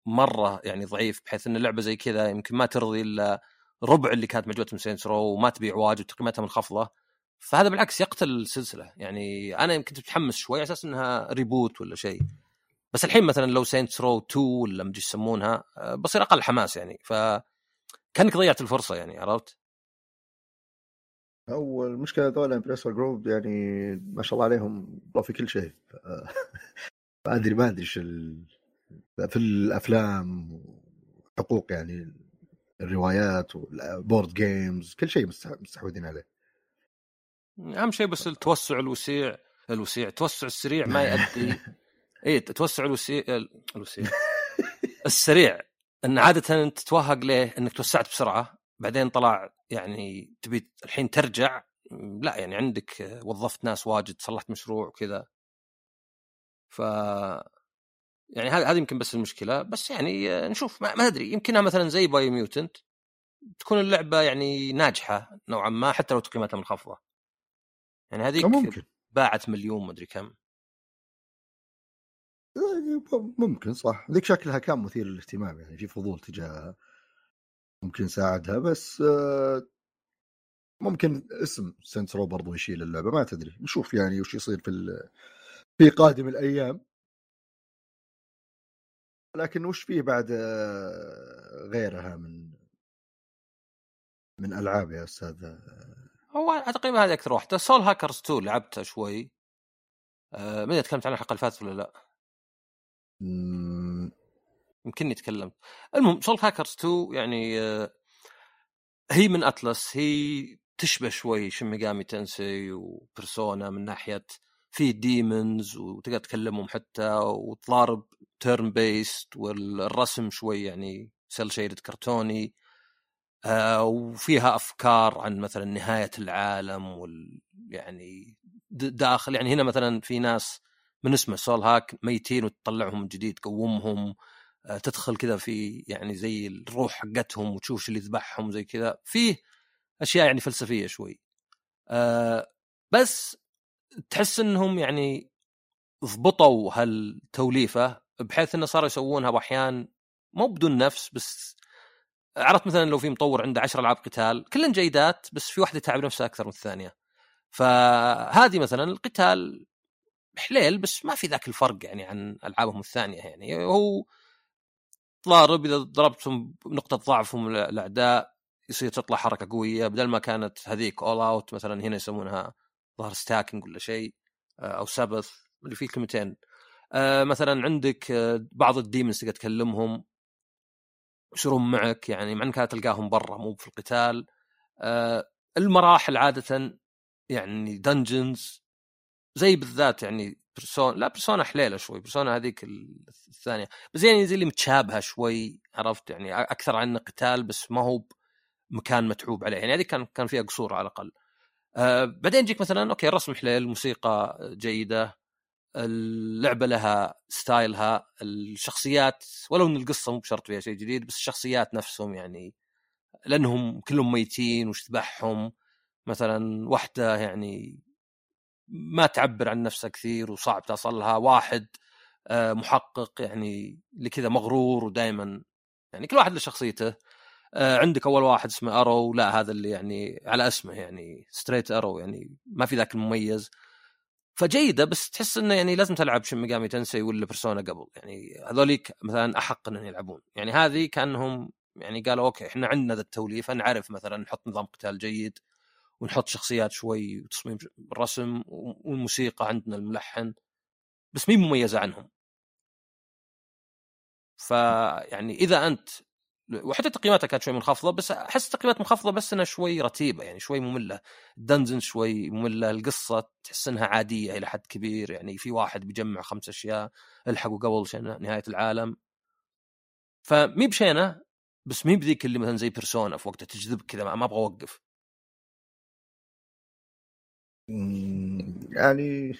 مرة يعني ضعيف بحيث إن اللعبه زي كذا يمكن ما ترضي إلا ربع اللي كانت موجوده من Saints Row وما تبيع واجد وتقييماتها منخفضه فهذا بالعكس يقتل السلسلة. يعني أنا يمكن متحمس شوي على أساس إنها reboot ولا شيء. بس الحين مثلا لو Saints Row 2 ولا مدري يسمونها آه، بصير أقل حماس يعني. ف كأنك ضيعت الفرصة يعني عرفت؟ هو المشكلة هذول Embracer Group يعني ما شاء الله عليهم في كل شيء. [LAUGHS] ما ادري ما أدري إيش في الأفلام حقوق يعني الروايات وال board games كل شيء مستحوذين عليه. أهم شيء بس التوسع الوسيع الوسيع التوسع السريع ما [LAUGHS] يؤدي إي التوسع الوسيع الوسيع. السريع إن عاده أنت تتوهق ليه؟ إنك توسعت بسرعة بعدين طلع يعني تبي الحين ترجع لا يعني عندك وظفت ناس واجد صلحت مشروع وكذا. ف يعني هذه هذه يمكن بس المشكلة. بس يعني آه، نشوف ما, ما أدري. يمكنها مثلا زي Biomutant تكون اللعبة يعني ناجحة نوعا ما حتى لو تقييماتها منخفضه يعني هذيك ممكن. باعت مليون ما أدري كم. يعني ممكن صح. ذيك شكلها كان مثير للاهتمام يعني في فضول تجاهها. ممكن ساعدها بس آه، ممكن اسم Saints Row برضو يشيل اللعبة ما تدري. نشوف يعني وش يصير في في قادم الأيام. لكن وش فيه بعد آه، غيرها من من ألعاب يا أستاذ؟ هو تقريبا هذه أكثر واحدة Soul Hackers 2 لعبتها شوي. آه من تكلمت عنها الحلقة اللي فاتت ولا لا؟ يمكنني تكلمت المهم Soul Hackers 2 يعني آه هي من Atlus هي تشبه شوي Shin Megami Tensei و Persona من ناحية في demons وتقدر تكلمهم حتى وتضارب turn based والرسم شوي يعني cel shaded كرتوني آه وفيها أفكار عن مثلا نهاية العالم وال يعني داخل يعني هنا مثلا في ناس من اسمه soul hack ميتين وتطلعهم من جديد تقومهم آه تدخل كذا في يعني زي الروح حقتهم وتشوف اللي يذبحهم زي كذا. فيه أشياء يعني فلسفية شوي. آه بس تحس إنهم يعني ضبطوا هالتوليفة بحيث إنه صاروا يسوونها باحيان مو بدون نفس بس عرفت مثلا لو في مطور عنده 10 ألعاب قتال كلن جيدات بس في واحدة تعب نفسها أكثر من الثانية. فهذه مثلا القتال حليل بس ما في ذاك الفرق يعني عن ألعابهم الثانية يعني. هو ضارب إذا ضربتهم نقطه ضعفهم الأعداء يصير تطلع حركة قوية. بدل ما كانت هذيك all out مثلا هنا يسمونها ظهر stacking ولا شيء آه، أو Sabbath اللي فيه كلمتين آه، مثلا عندك آه، بعض ال demons تقدر تكلمهم يصيرون معك يعني مع إنك تلقاهم برا مو في القتال. المراحل عاده يعني dungeons زي بالذات يعني Persona لا Persona حليلة شوي Persona هذيك الثانية. بس يعني زي اللي متشابهة شوي عرفت؟ يعني أكثر عن قتال بس ما هو مكان متعوب عليه. يعني هذه كان كان فيها قصور على الأقل. آه بعدين يجيك مثلا okay الرسم حليل الموسيقى جيدة. اللعبة لها style ها الشخصيات ولو إن القصة مو بشرط فيها شيء جديد بس الشخصيات نفسهم يعني لأنهم كلهم ميتين وش تذبحهم مثلا واحدة يعني ما تعبر عن نفسها كثير وصعب تصل لها واحد آه، محقق يعني اللي كذا مغرور ودائما يعني كل واحد له شخصيته. آه، عندك أول واحد اسمه Arrow لا هذا اللي يعني على اسمه يعني straight arrow يعني ما في ذاك المميز. فجيدة بس تحس إنه يعني لازم تلعب Shin Megami Tensei ولا Persona قبل. يعني هذوليك مثلا أحق إنهم يلعبون. يعني هذه كأنهم يعني قالوا okay إحنا عندنا ذا التوليفه نعرف مثلا نحط نظام قتال جيد ونحط شخصيات شوي وتصميم رسم والموسيقى عندنا الملحن بس مين مميزة عنهم. فيعني إذا أنت وحتى تقييماتها كانت شوي منخفضة بس أحس تقييمات منخفضة بس إنها شوي رتيبة يعني شوي مملة. الدنزن شوي مملة القصة تحس إنها عادية إلى حد كبير يعني في واحد بيجمع خمس أشياء ألحقوا قبل نهاية العالم. فمي بشينة بس مي بذيك اللي مثلا زي Persona في وقتها تجذب كذا ما أبغى أوقف. يعني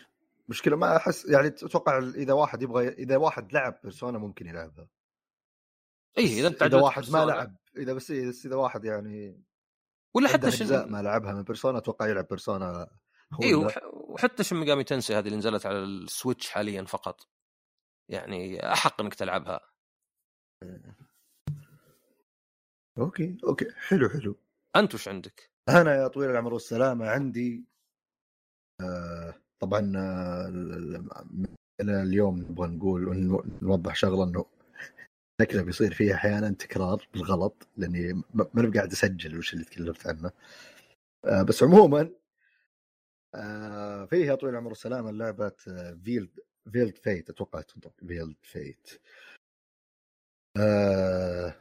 مشكلة ما أحس يعني أتوقع إذا واحد يبغى إذا واحد لعب Persona ممكن يلعبها. اي إذا أنت إذا واحد ما لعب إذا بس إذا واحد يعني ولا حتى Shin... ما لعبها من Persona أتوقع يلعب Persona اي وحتى Shin Megami Tensei هذه اللي نزلت على ال Switch حاليا فقط. يعني أحق إنك تلعبها. okay okay. حلو حلو. أنت وش عندك؟ أنا يا طويل العمر والسلامة عندي آه طبعا آه اليوم نبغى نقول نوضح شغلة إنه نكله بيصير فيها أحيانا تكرار بالغلط لأني ما قاعد أسجل وش اللي تكلمت عنه. آه بس عموما آه فيها طويل العمر والسلامه لعبة Veiled Veiled Fate أتوقع Veiled Fate آه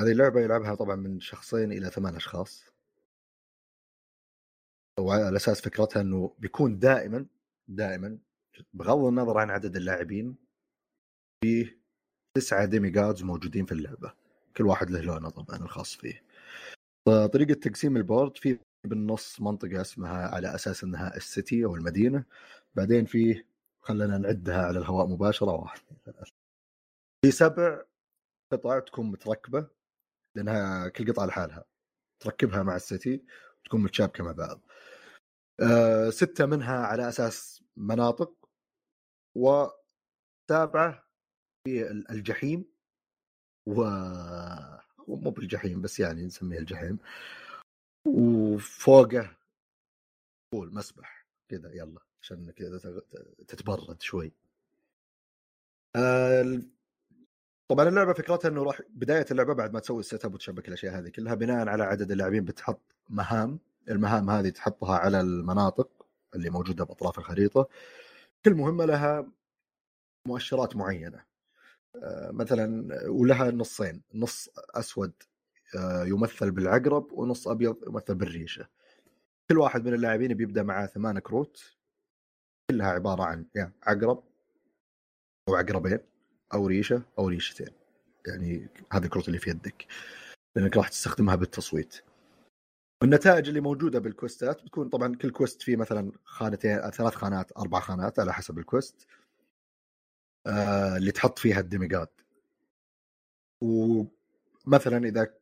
هذه اللعبة يلعبها طبعا من شخصين إلى ثمان أشخاص. وعلى أساس فكرتها إنه بيكون دائما دائما بغض النظر عن عدد اللاعبين فيه تسعة demigods موجودين في اللعبة. كل واحد له لونه طبعا الخاص فيه. طريقة تقسيم البورد في بالنص منطقة اسمها على أساس أنها السيتي أو المدينة. بعدين في خلينا نعدها على الهواء مباشرة واحد في سبع قطع تكون متركبة لأنها كل قطعة لحالها. تركبها مع السيتي تكون متشابكة مع بعض. أه ستة منها على أساس مناطق وسابعة في الجحيم و مو بالجحيم بس يعني نسميه الجحيم وفوقه pool مسبح كذا يلا عشان كذا تتبرد شوي. طبعا اللعبة فكرتها إنه راح بداية اللعبة بعد ما تسوي ال setup وتشبك الأشياء هذه كلها بناء على عدد اللاعبين بتحط مهام المهام هذه تحطها على المناطق اللي موجودة بأطراف الخريطة كل مهمة لها مؤشرات معينة. آه، مثلا ولها نصين. نص أسود آه، يمثل بالعقرب ونص أبيض يمثل بالريشة. كل واحد من اللاعبين بيبدأ معاه ثمان كروت. كلها عبارة عن يعني عقرب أو عقربين أو ريشة أو ريشتين. يعني هذه الكروت اللي في يدك لأنك راح تستخدمها بالتصويت. النتائج اللي موجودة بال quest ات بتكون طبعا كل quest فيه مثلا خانتين ثلاث خانات أربع خانات على حسب ال quest. آه اللي تحط فيها ال demigod ومثلا إذا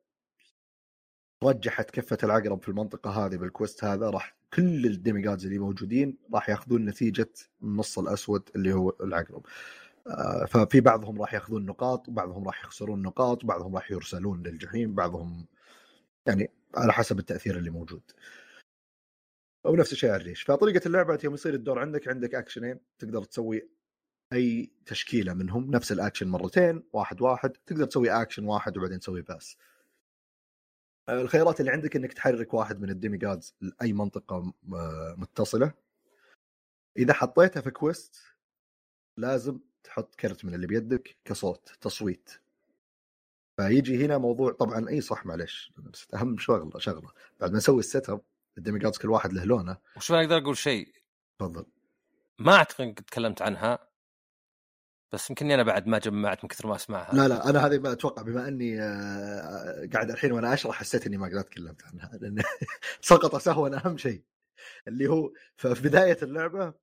رجحت كفة العقرب في المنطقة هذه بال quest هذا راح كل ال demigods اللي موجودين راح ياخذون نتيجة النص الأسود اللي هو العقرب. آه ففي بعضهم راح ياخذون نقاط وبعضهم راح يخسرون نقاط وبعضهم راح يرسلون للجحيم بعضهم يعني على حسب التأثير اللي موجود. أو نفس الشيء على الريش. فطريقة اللعبه يوم يصير الدور عندك عندك اكشنين تقدر تسوي أي تشكيلة منهم نفس الاكشن مرتين واحد واحد تقدر تسوي اكشن واحد وبعدين تسوي pass الخيارات اللي عندك إنك تحرك واحد من ال demigods لأي منطقة متصلة. إذا حطيتها في quest لازم تحط كرت من اللي بيدك كصوت تصويت. فيجي هنا موضوع طبعا إي صح معلش بس أهم شغلة شغلة. بعد ما نسوي ال setup ال demigods كل واحد له لونه وش أقدر أقول شيء. تفضل. ما أعتقد قد تكلمت عنها. بس يمكنني أنا بعد ما جمعت من كثر ما أسمعها. لا لا أنا هذه ما أتوقع بما أني آه، قاعد الحين وأنا أشرح حسيت إني ما قدرت تكلمت عنها لأن [LAUGHS] سقط سهوا أهم شيء. اللي هو في بداية اللعبة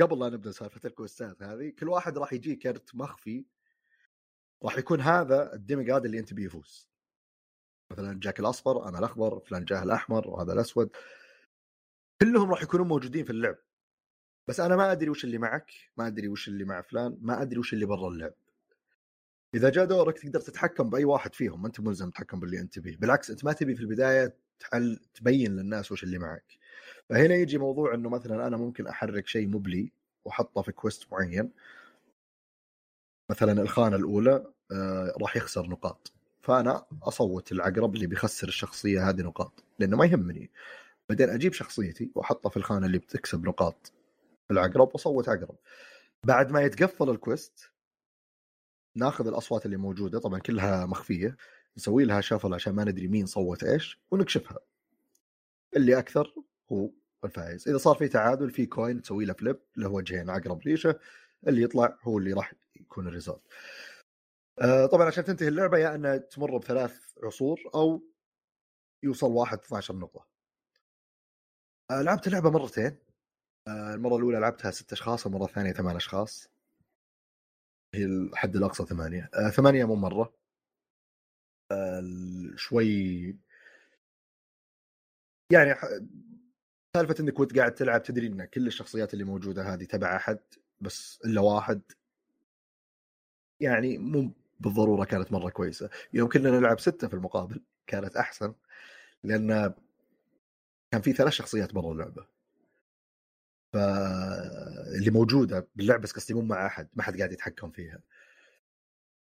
قبل لا نبدأ سالفة الكوستات هذه كل واحد راح يجي كرت مخفي راح يكون هذا الديميجاد اللي أنت بيفوز مثلا جاك الأصفر أنا الأخضر فلان جاه الأحمر وهذا الأسود. كلهم راح يكونون موجودين في اللعب. بس أنا ما أدري وش اللي معك ما أدري وش اللي مع فلان ما أدري وش اللي برا اللعب. إذا جاء دورك تقدر تتحكم بأي واحد فيهم ما أنت ملزم تتحكم باللي أنت تبيه. بالعكس أنت ما تبي في البداية تحل تبين للناس وش اللي معك. فهنا يجي موضوع إنه مثلا أنا ممكن أحرك شيء مبلي وأحطه في كويست معين. مثلا الخانة الأولى آه راح يخسر نقاط. فأنا أصوت العقرب اللي بيخسر الشخصية هذه نقاط لأنه ما يهمني. بعدين أجيب شخصيتي وأحطها في الخانة اللي بتكسب نقاط. العقرب واصوت عقرب بعد ما يتقفل ال quest ناخذ الأصوات اللي موجودة طبعا كلها مخفية نسوي لها shuffle عشان ما ندري مين صوت إيش ونكشفها. اللي أكثر هو الفائز. إذا صار في تعادل في coin تسوي له flip له وجهين عقرب ريشة اللي يطلع هو اللي راح يكون الريزولت آه طبعا عشان تنتهي اللعبة يا انها تمر بثلاث عصور أو يوصل واحد 12 نقطة. آه لعبت اللعبة مرتين. آه المرة الأولى لعبتها ست أشخاص المرة الثانية ثمان أشخاص. هي الحد الأقصى ثمانية. آه ثمانية مو مرة. آه شوي يعني سالفة إنك وأنت قاعد تلعب تدري إن كل الشخصيات اللي موجودة هذه تبع أحد بس إلا واحد. يعني مو بالضرورة كانت مرة كويسة. يوم كنا نلعب ستة في المقابل كانت أحسن لأن كان في ثلاث شخصيات برا اللعبة. ف اللي موجودة باللعبة بس قصدي مو مع أحد ما حد قاعد يتحكم فيها.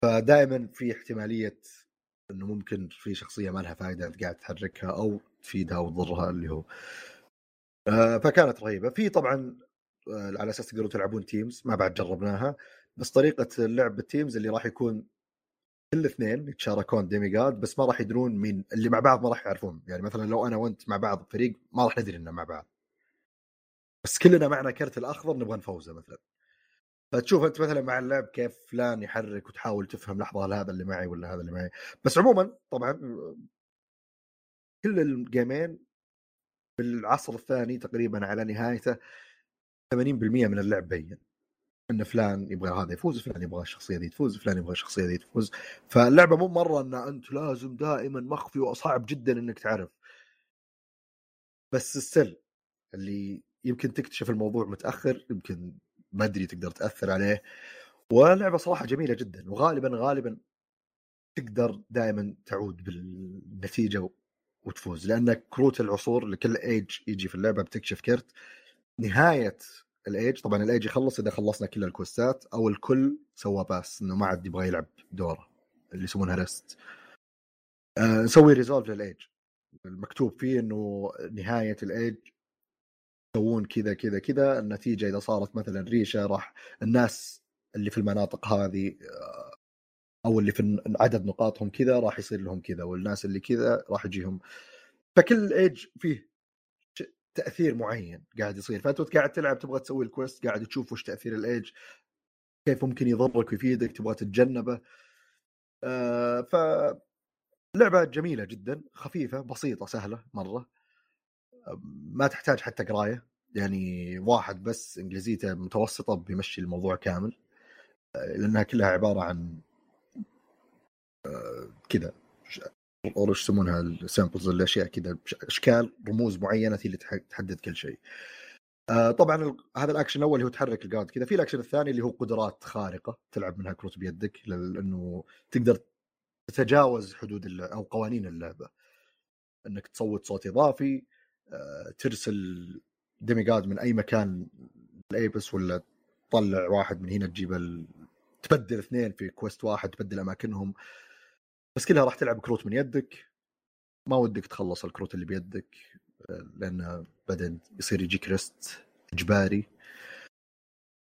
فدائما في احتمالية إنه ممكن في شخصية ما لها فائده أنت قاعد تحركها أو تفيدها أو تضرها اللي هو. آه، فكانت رهيبة. في طبعا آه، على أساس تقدروا تلعبون teams ما بعد جربناها بس طريقة اللعب بال teams اللي راح يكون كل اثنين يتشاركون demigod بس ما راح يدرون مين اللي مع بعض ما راح يعرفون. يعني مثلا لو أنا وأنت مع بعض فريق ما راح ندري إننا مع بعض. بس كلنا معنا كرت الأخضر نبغى نفوزه مثلا. فتشوف أنت مثلا مع اللعب كيف فلان يحرك وتحاول تفهم لحظة هل هذا اللي معي ولا هذا اللي معي. بس عموما طبعا كل الجيمين بالعصر الثاني تقريبا على نهايته 80% من اللعب بين. إن فلان يبغى هذا يفوز فلان يبغى الشخصية ذي تفوز فلان يبغى الشخصية ذي تفوز. فاللعبة مو مرة إن أنت لازم دائما مخفي وصعب جدا إنك تعرف. بس السل اللي يمكن تكتشف الموضوع متأخر يمكن ما أدري تقدر تأثر عليه. واللعبة صراحة جميلة جدا وغالبا غالبا تقدر دائما تعود بالنتيجة وتفوز. لأن كروت العصور لكل ايج يجي في اللعبة بتكشف كرت. نهاية الايج طبعا الايج يخلص إذا خلصنا كل ال quest ات أو الكل سوى pass إنه ما عاد يبغى يلعب دوره اللي يسمونها rest آه نسوي resolve لل age المكتوب فيه إنه نهاية الايج يسوون كذا كذا كذا. النتيجة إذا صارت مثلا ريشة راح الناس اللي في المناطق هذه آه، أو اللي في عدد نقاطهم كذا راح يصير لهم كذا والناس اللي كذا راح يجيهم. فكل ايج فيه تأثير معين قاعد يصير. فأنت قاعد تلعب تبغى تسوي ال quest قاعد تشوف وش تأثير الايج كيف ممكن يضرك ويفيدك تبغى تتجنبه. آه ف لعبة جميلة جدا خفيفة بسيطة سهلة مرة. ما تحتاج حتى قراية يعني واحد بس إنجليزيته متوسطة بيمشي الموضوع كامل لأنها كلها عبارة عن آه، كذا وش يسمونها ال symbols الاشياء كذا أشكال رموز معينة هي اللي تحدد كل شيء. آه طبعا هذا الاكشن الأول اللي هو تحرك الجارد كذا في الاكشن الثاني اللي هو قدرات خارقة تلعب منها كروت بيدك لأنه تقدر تتجاوز حدود أو قوانين اللعبة إنك تصوت صوت إضافي آه ترسل demigod من أي مكان ال abyss ولا تطلع واحد من هنا تجيب ال... تبدل اثنين في quest واحد تبدل أماكنهم. بس كلها راح تلعب كروت من يدك. ما ودك تخلص الكروت اللي بيدك لأن بعدين يصير يجيك rest إجباري.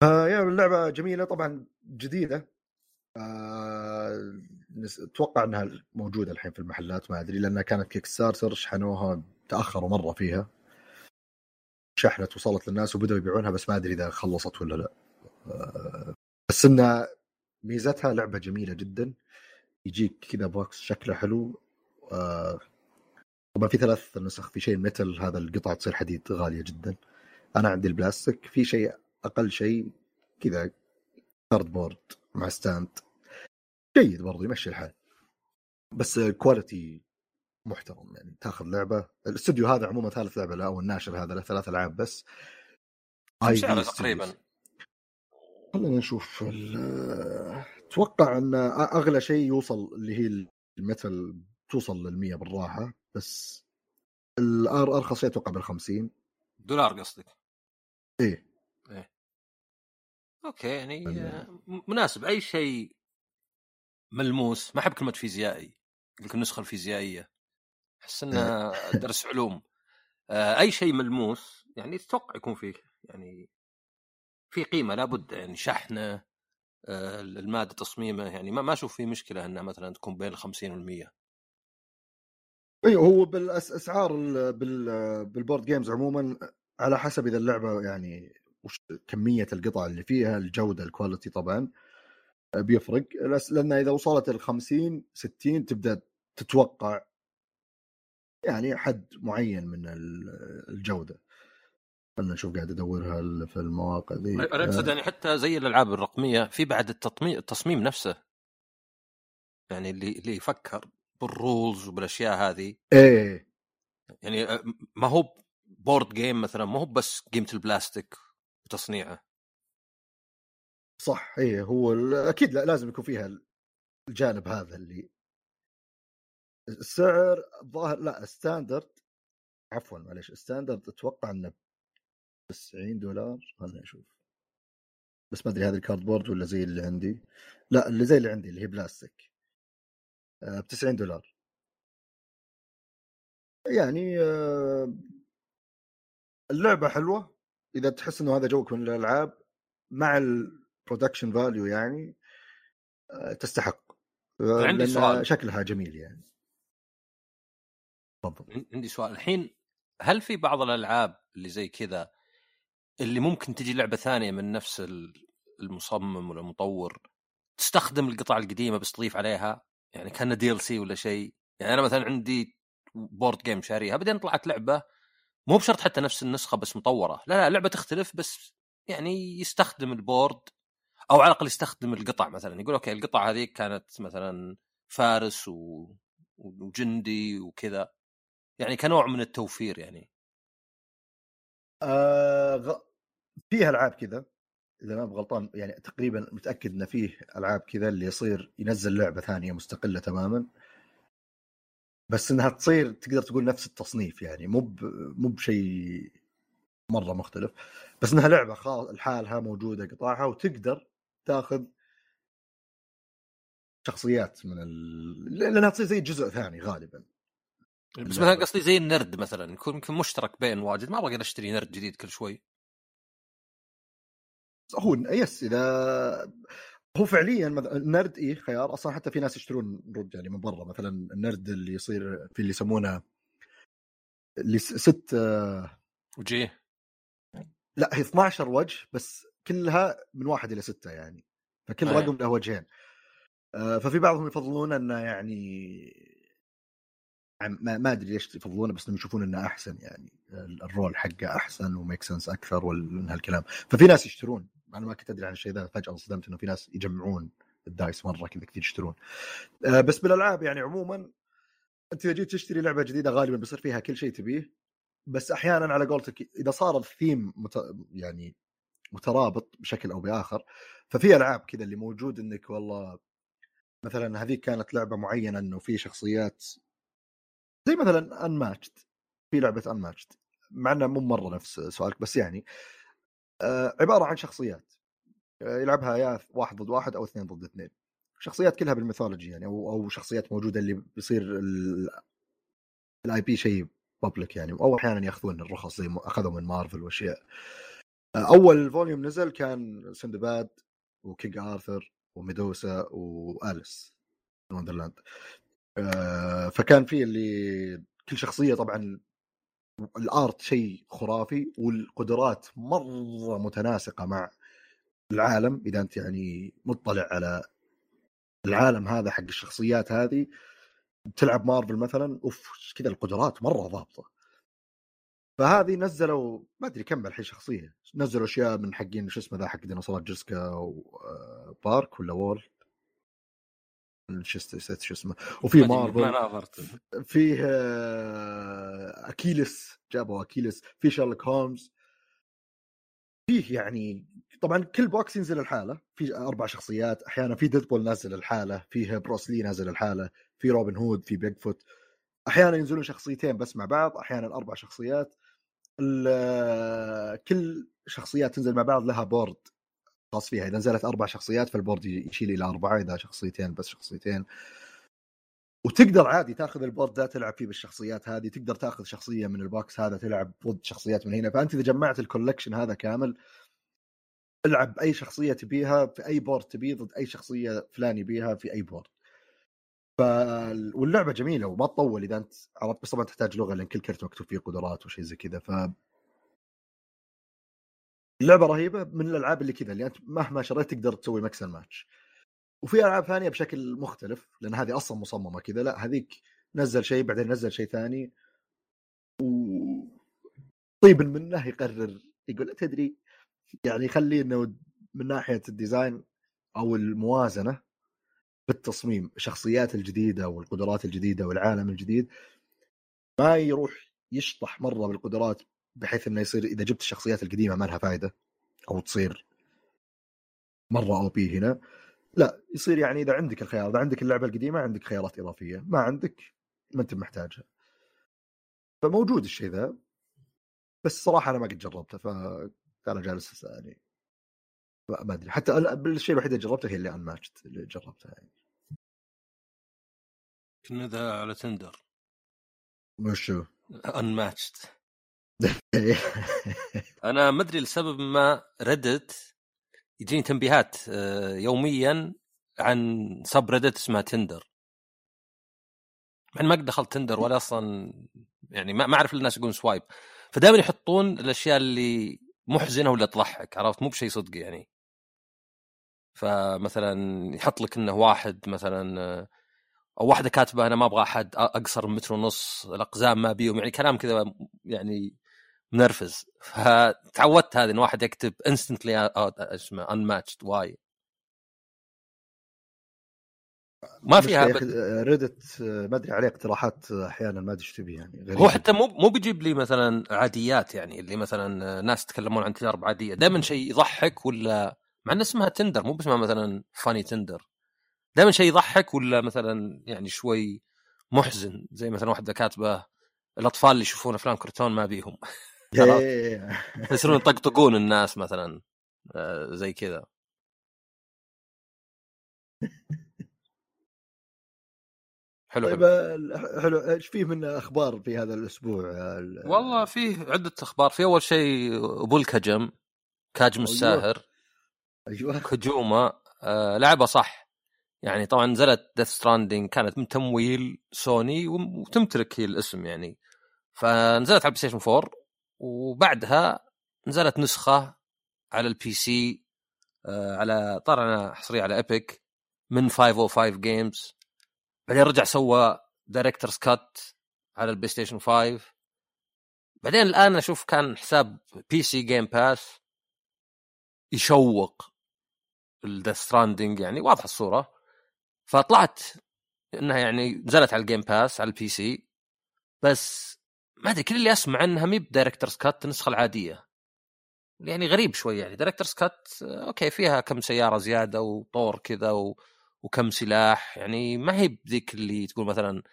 فيا اللعبة جميلة طبعا جديدة. أه... أتوقع إنها موجودة الحين في المحلات ما أدري لأنها كانت Kickstarter شحنوها تأخروا مرة فيها. شحنت وصلت للناس وبدأوا يبيعونها بس ما أدري إذا خلصت ولا لا. أه... بس انها ميزتها لعبة جميلة جدا. يجيك كذا box شكله حلو. آه طبعا في ثلاث نسخ في شيء metal هذا القطعه تصير حديد غالية جدا. أنا عندي البلاستيك. في شيء أقل شيء كذا cardboard مع stand جيد برضو يمشي الحال. بس quality محترم يعني تاخذ لعبة. الاستوديو هذا عموما ثالث لعبة له أو الناشر هذا له ثلاث ألعاب بس. اي تقريبا؟ خلينا نشوف أتوقع إن أغلى شيء يوصل اللي هي ال metal توصل لل بالراحة بس الار أرخص شيء أتوقع بال 50 دولار قصدك؟ إيه. إيه. أوكي يعني مناسب. أي شيء ملموس؟ ما أحب كلمة فيزيائي. لك النسخه الفيزيائية. أحس انها درس علوم. آه، أي شيء ملموس يعني تتوقع يكون فيه يعني في قيمة لابد يعني شحنة آه، المادة تصميمه يعني ما أشوف في مشكلة إنها مثلا تكون بين ال 50 وال 100 أيوه هو بالاسعار بال board games عموما على حسب إذا اللعبة يعني وش كمية القطع اللي فيها الجودة ال quality طبعا آه، بيفرق. لأن إذا وصلت ال 50 60 تبدأ تتوقع يعني حد معين من الجودة. خلنا نشوف قاعد ادورها في المواقع ذي. أنا أقصد يعني حتى زي الألعاب الرقمية في بعد التطميم التصميم نفسه. يعني اللي اللي يفكر بال rules وبالأشياء هذه. إيه. يعني ما هو board game مثلا ما هو بس قيمة البلاستيك وتصنيعه. صح إيه هو أكيد لا لازم يكون فيها الجانب هذا اللي السعر ظاهر لا standard عفوا معلش standard أتوقع إنه 90 دولار خليني أشوف. بس ما أدري هذا ال cardboard ولا زي اللي عندي. لا اللي زي اللي عندي اللي هي بلاستيك. ب 90 دولار. يعني آه، اللعبة حلوة. إذا تحس إنه هذا جوك من الألعاب مع ال production value يعني آه، تستحق. عندي سؤال. شكلها جميل يعني. تفضل. عندي سؤال. الحين هل في بعض الألعاب اللي زي كذا اللي ممكن تجي لعبة ثانية من نفس المصمم ولا المطور تستخدم القطع القديمة بس تضيف عليها؟ يعني كأن DLC ولا شيء. يعني أنا مثلا عندي board game شاريها بعدين طلعت لعبة مو بشرط حتى نفس النسخة بس مطورة. لا لا لعبة تختلف بس يعني يستخدم ال board أو على الأقل يستخدم القطع مثلا. يقول okay القطع هذه كانت مثلا فارس و... وجندي وكذا. يعني كنوع من التوفير يعني. آه فيها ألعاب كذا إذا ما بغلطان يعني تقريبا متأكد إن فيه ألعاب كذا اللي يصير ينزل لعبة ثانية مستقلة تماما. بس إنها تصير تقدر تقول نفس التصنيف يعني مو مو بشيء مرة مختلف. بس إنها لعبة خاص لحالها موجودة قطاعها وتقدر تأخذ شخصيات من ال... لأنها تصير زي جزء ثاني غالبا. بس مثلا قصدي زي النرد مثلا يكون يمكن مشترك بين واجد. ما أبغى أشتري نرد جديد كل شوي. هو يس إذا هو فعليا النرد إيه خيار. أصلا حتى في ناس يشترون نرد يعني من برا. مثلا النرد اللي يصير في اللي يسمونه اللي ست وجيه. لا هي 12 وجه بس كلها من واحد إلى ستة يعني. فكل أيه. رقم له وجهين. آه، ففي بعضهم يفضلون إنه يعني ما ما أدري ليش يفضلونه بس إنهم يشوفون إنه أحسن يعني. ال roll حقه أحسن و make sense أكثر من هالكلام ففي ناس يشترون. أنا ما كنت أدري عن الشيء ذا فجأة انصدمت إنه في ناس يجمعون ال dice مرة كذا كثير يشترون. آه، بس بالألعاب يعني عموما أنت إذا جيت تشتري لعبة جديدة غالبا بيصير فيها كل شيء تبيه. بس أحيانا على قولتك إذا صار الثيم مت... يعني مترابط بشكل أو بآخر ففي ألعاب كذا اللي موجود إنك والله مثلا هذيك كانت لعبة معينة إنه في شخصيات زي مثلا Unmatched في لعبة Unmatched مع إنها مو مرة نفس سؤالك بس يعني آه عبارة عن شخصيات آه يلعبها يا واحد ضد واحد أو اثنين ضد اثنين. شخصيات كلها بال mythology يعني أو أو شخصيات موجودة اللي بيصير ال IP شيء public يعني أو أحيانا يأخذون الرخص زي أخذوا من مارفل وأشياء. آه أول volume نزل كان سندباد و King Arthur وميدوسا و Alice Wonderland فكان في اللي كل شخصية طبعا ال art شيء خرافي والقدرات مرة متناسقة مع العالم. إذا أنت يعني مطلع على العالم هذا حق الشخصيات هذه تلعب مارفل مثلا أوف كذا القدرات مرة ضابطة. فهذه نزلوا ما أدري كم الحين شخصية نزلوا أشياء من حقين شو اسمه ذا حق ديناصورات Jurassic Park آه، ولا World. شو اسمه. وفي مارفل. فيه آه، Achilles جابوا Achilles في Sherlock Holmes. فيه يعني طبعا كل box ينزل الحاله في أربع شخصيات. أحيانا في Deadpool نازل الحاله فيه Bruce Lee نازل الحاله في Robin Hood في Bigfoot. أحيانا ينزلون شخصيتين بس مع بعض. أحيانا أربع شخصيات. كل شخصيات تنزل مع بعض لها board. خاص فيها. إذا نزلت أربع شخصيات فال board يشيل إلى أربعة إذا شخصيتين بس شخصيتين. وتقدر عادي تأخذ ال board ذا تلعب فيه بالشخصيات هذه. تقدر تأخذ شخصية من ال box هذا تلعب ضد شخصيات من هنا. فأنت إذا جمعت ال collection هذا كامل العب اي شخصية تبيها في أي board تبيه ضد أي شخصية فلان يبيها في أي board. ف واللعبة جميلة وما تطول إذا أنت عرفت بس طبعا تحتاج لغة لأن كل كرت مكتوب فيه قدرات وشيء زي كذا. ف اللعبه رهيبة من الألعاب اللي كذا اللي أنت مهما شريت تقدر تسوي mix match. وفي ألعاب ثانية بشكل مختلف لأن هذه أصلا مصممة كذا لا هذيك نزل شيء بعدين نزل شيء ثاني. و طيب منه يقرر يقول تدري يعني يخلي إنه من ناحية ال design أو الموازنة بالتصميم الشخصيات الجديدة والقدرات الجديدة والعالم الجديد ما يروح يشطح مرة بالقدرات بحيث إنه يصير إذا جبت الشخصيات القديمة ما لها فائده أو تصير مرة أو بي هنا لا يصير يعني إذا عندك الخيار إذا عندك اللعبة القديمة عندك خيارات إضافية ما عندك ما أنت محتاجها. فموجود الشيء ذا بس صراحة أنا ما قد جربته فأنا جالس يعني ما أدري حتى الشيء الوحيد اللي جربته هي اللي Unmatched اللي جربتها يعني. كنا ذا على Tinder وشو؟ Unmatched [LAUGHS] أنا ما أدري لسبب ما Reddit يجيني تنبيهات آه، يوميا عن subreddit اسمها Tinder مع ما قد دخلت Tinder ولا أصلا يعني ما أعرف الناس يقولون swipe فدائما يحطون الأشياء اللي محزنة ولا تضحك عرفت؟ مو بشيء صدق يعني. فمثلا يحط لك إنه واحد مثلا آه، أو واحدة كاتبة أنا ما أبغى أحد أقصر من متر ونص الأقزام ما بيهم يعني كلام كذا يعني منرفز فتعودت هذه إن واحد يكتب instantly اسمه unmatched why ما فيها ريدت ما أدري عليه اقتراحات أحيانا ما أدري إيش تبي يعني. هو حتى مو مو بيجيب لي مثلا عاديات يعني اللي مثلا ناس يتكلمون عن تجارب عاديه دائما شيء يضحك ولا مع ان اسمها تندر مو باسمها مثلا فاني تندر دائما شيء يضحك ولا مثلا يعني شوي محزن زي مثلا واحدة كاتبة الأطفال اللي يشوفون أفلام كرتون ما بيهم. [LAUGHS] [LAUGHS] يصيرون يطقطقون الناس مثلا آه، زي كذا. حلو طيب حلو. ال- حلو. إيش فيه من أخبار في هذا الأسبوع؟ ال- والله فيه عدة أخبار. في أول شيء أبو الكجم كاجم أيوه. الساهر. أيوه. [LAUGHS] كجوما آه لعبة صح. يعني طبعا نزلت Death Stranding كانت من تمويل سوني وتمتلك هي الاسم يعني. فنزلت على ال PlayStation 4 وبعدها نزلت نسخة على ال PC آه على طبعا حصرية على Epic من 505 Games بعدين رجع سوى director's cut على ال PlayStation 5 بعدين الآن أشوف كان حساب PC Game Pass يشوق ال Death Stranding يعني واضحة الصورة. فطلعت إنها يعني نزلت على ال Game Pass على ال PC بس ما أدري كل اللي أسمع انها مي ب director's cut النسخة العادية. يعني غريب شوي يعني. director's cut okay فيها كم سيارة زيادة وطور كذا و... وكم سلاح. يعني ما هي بذيك اللي تقول مثلا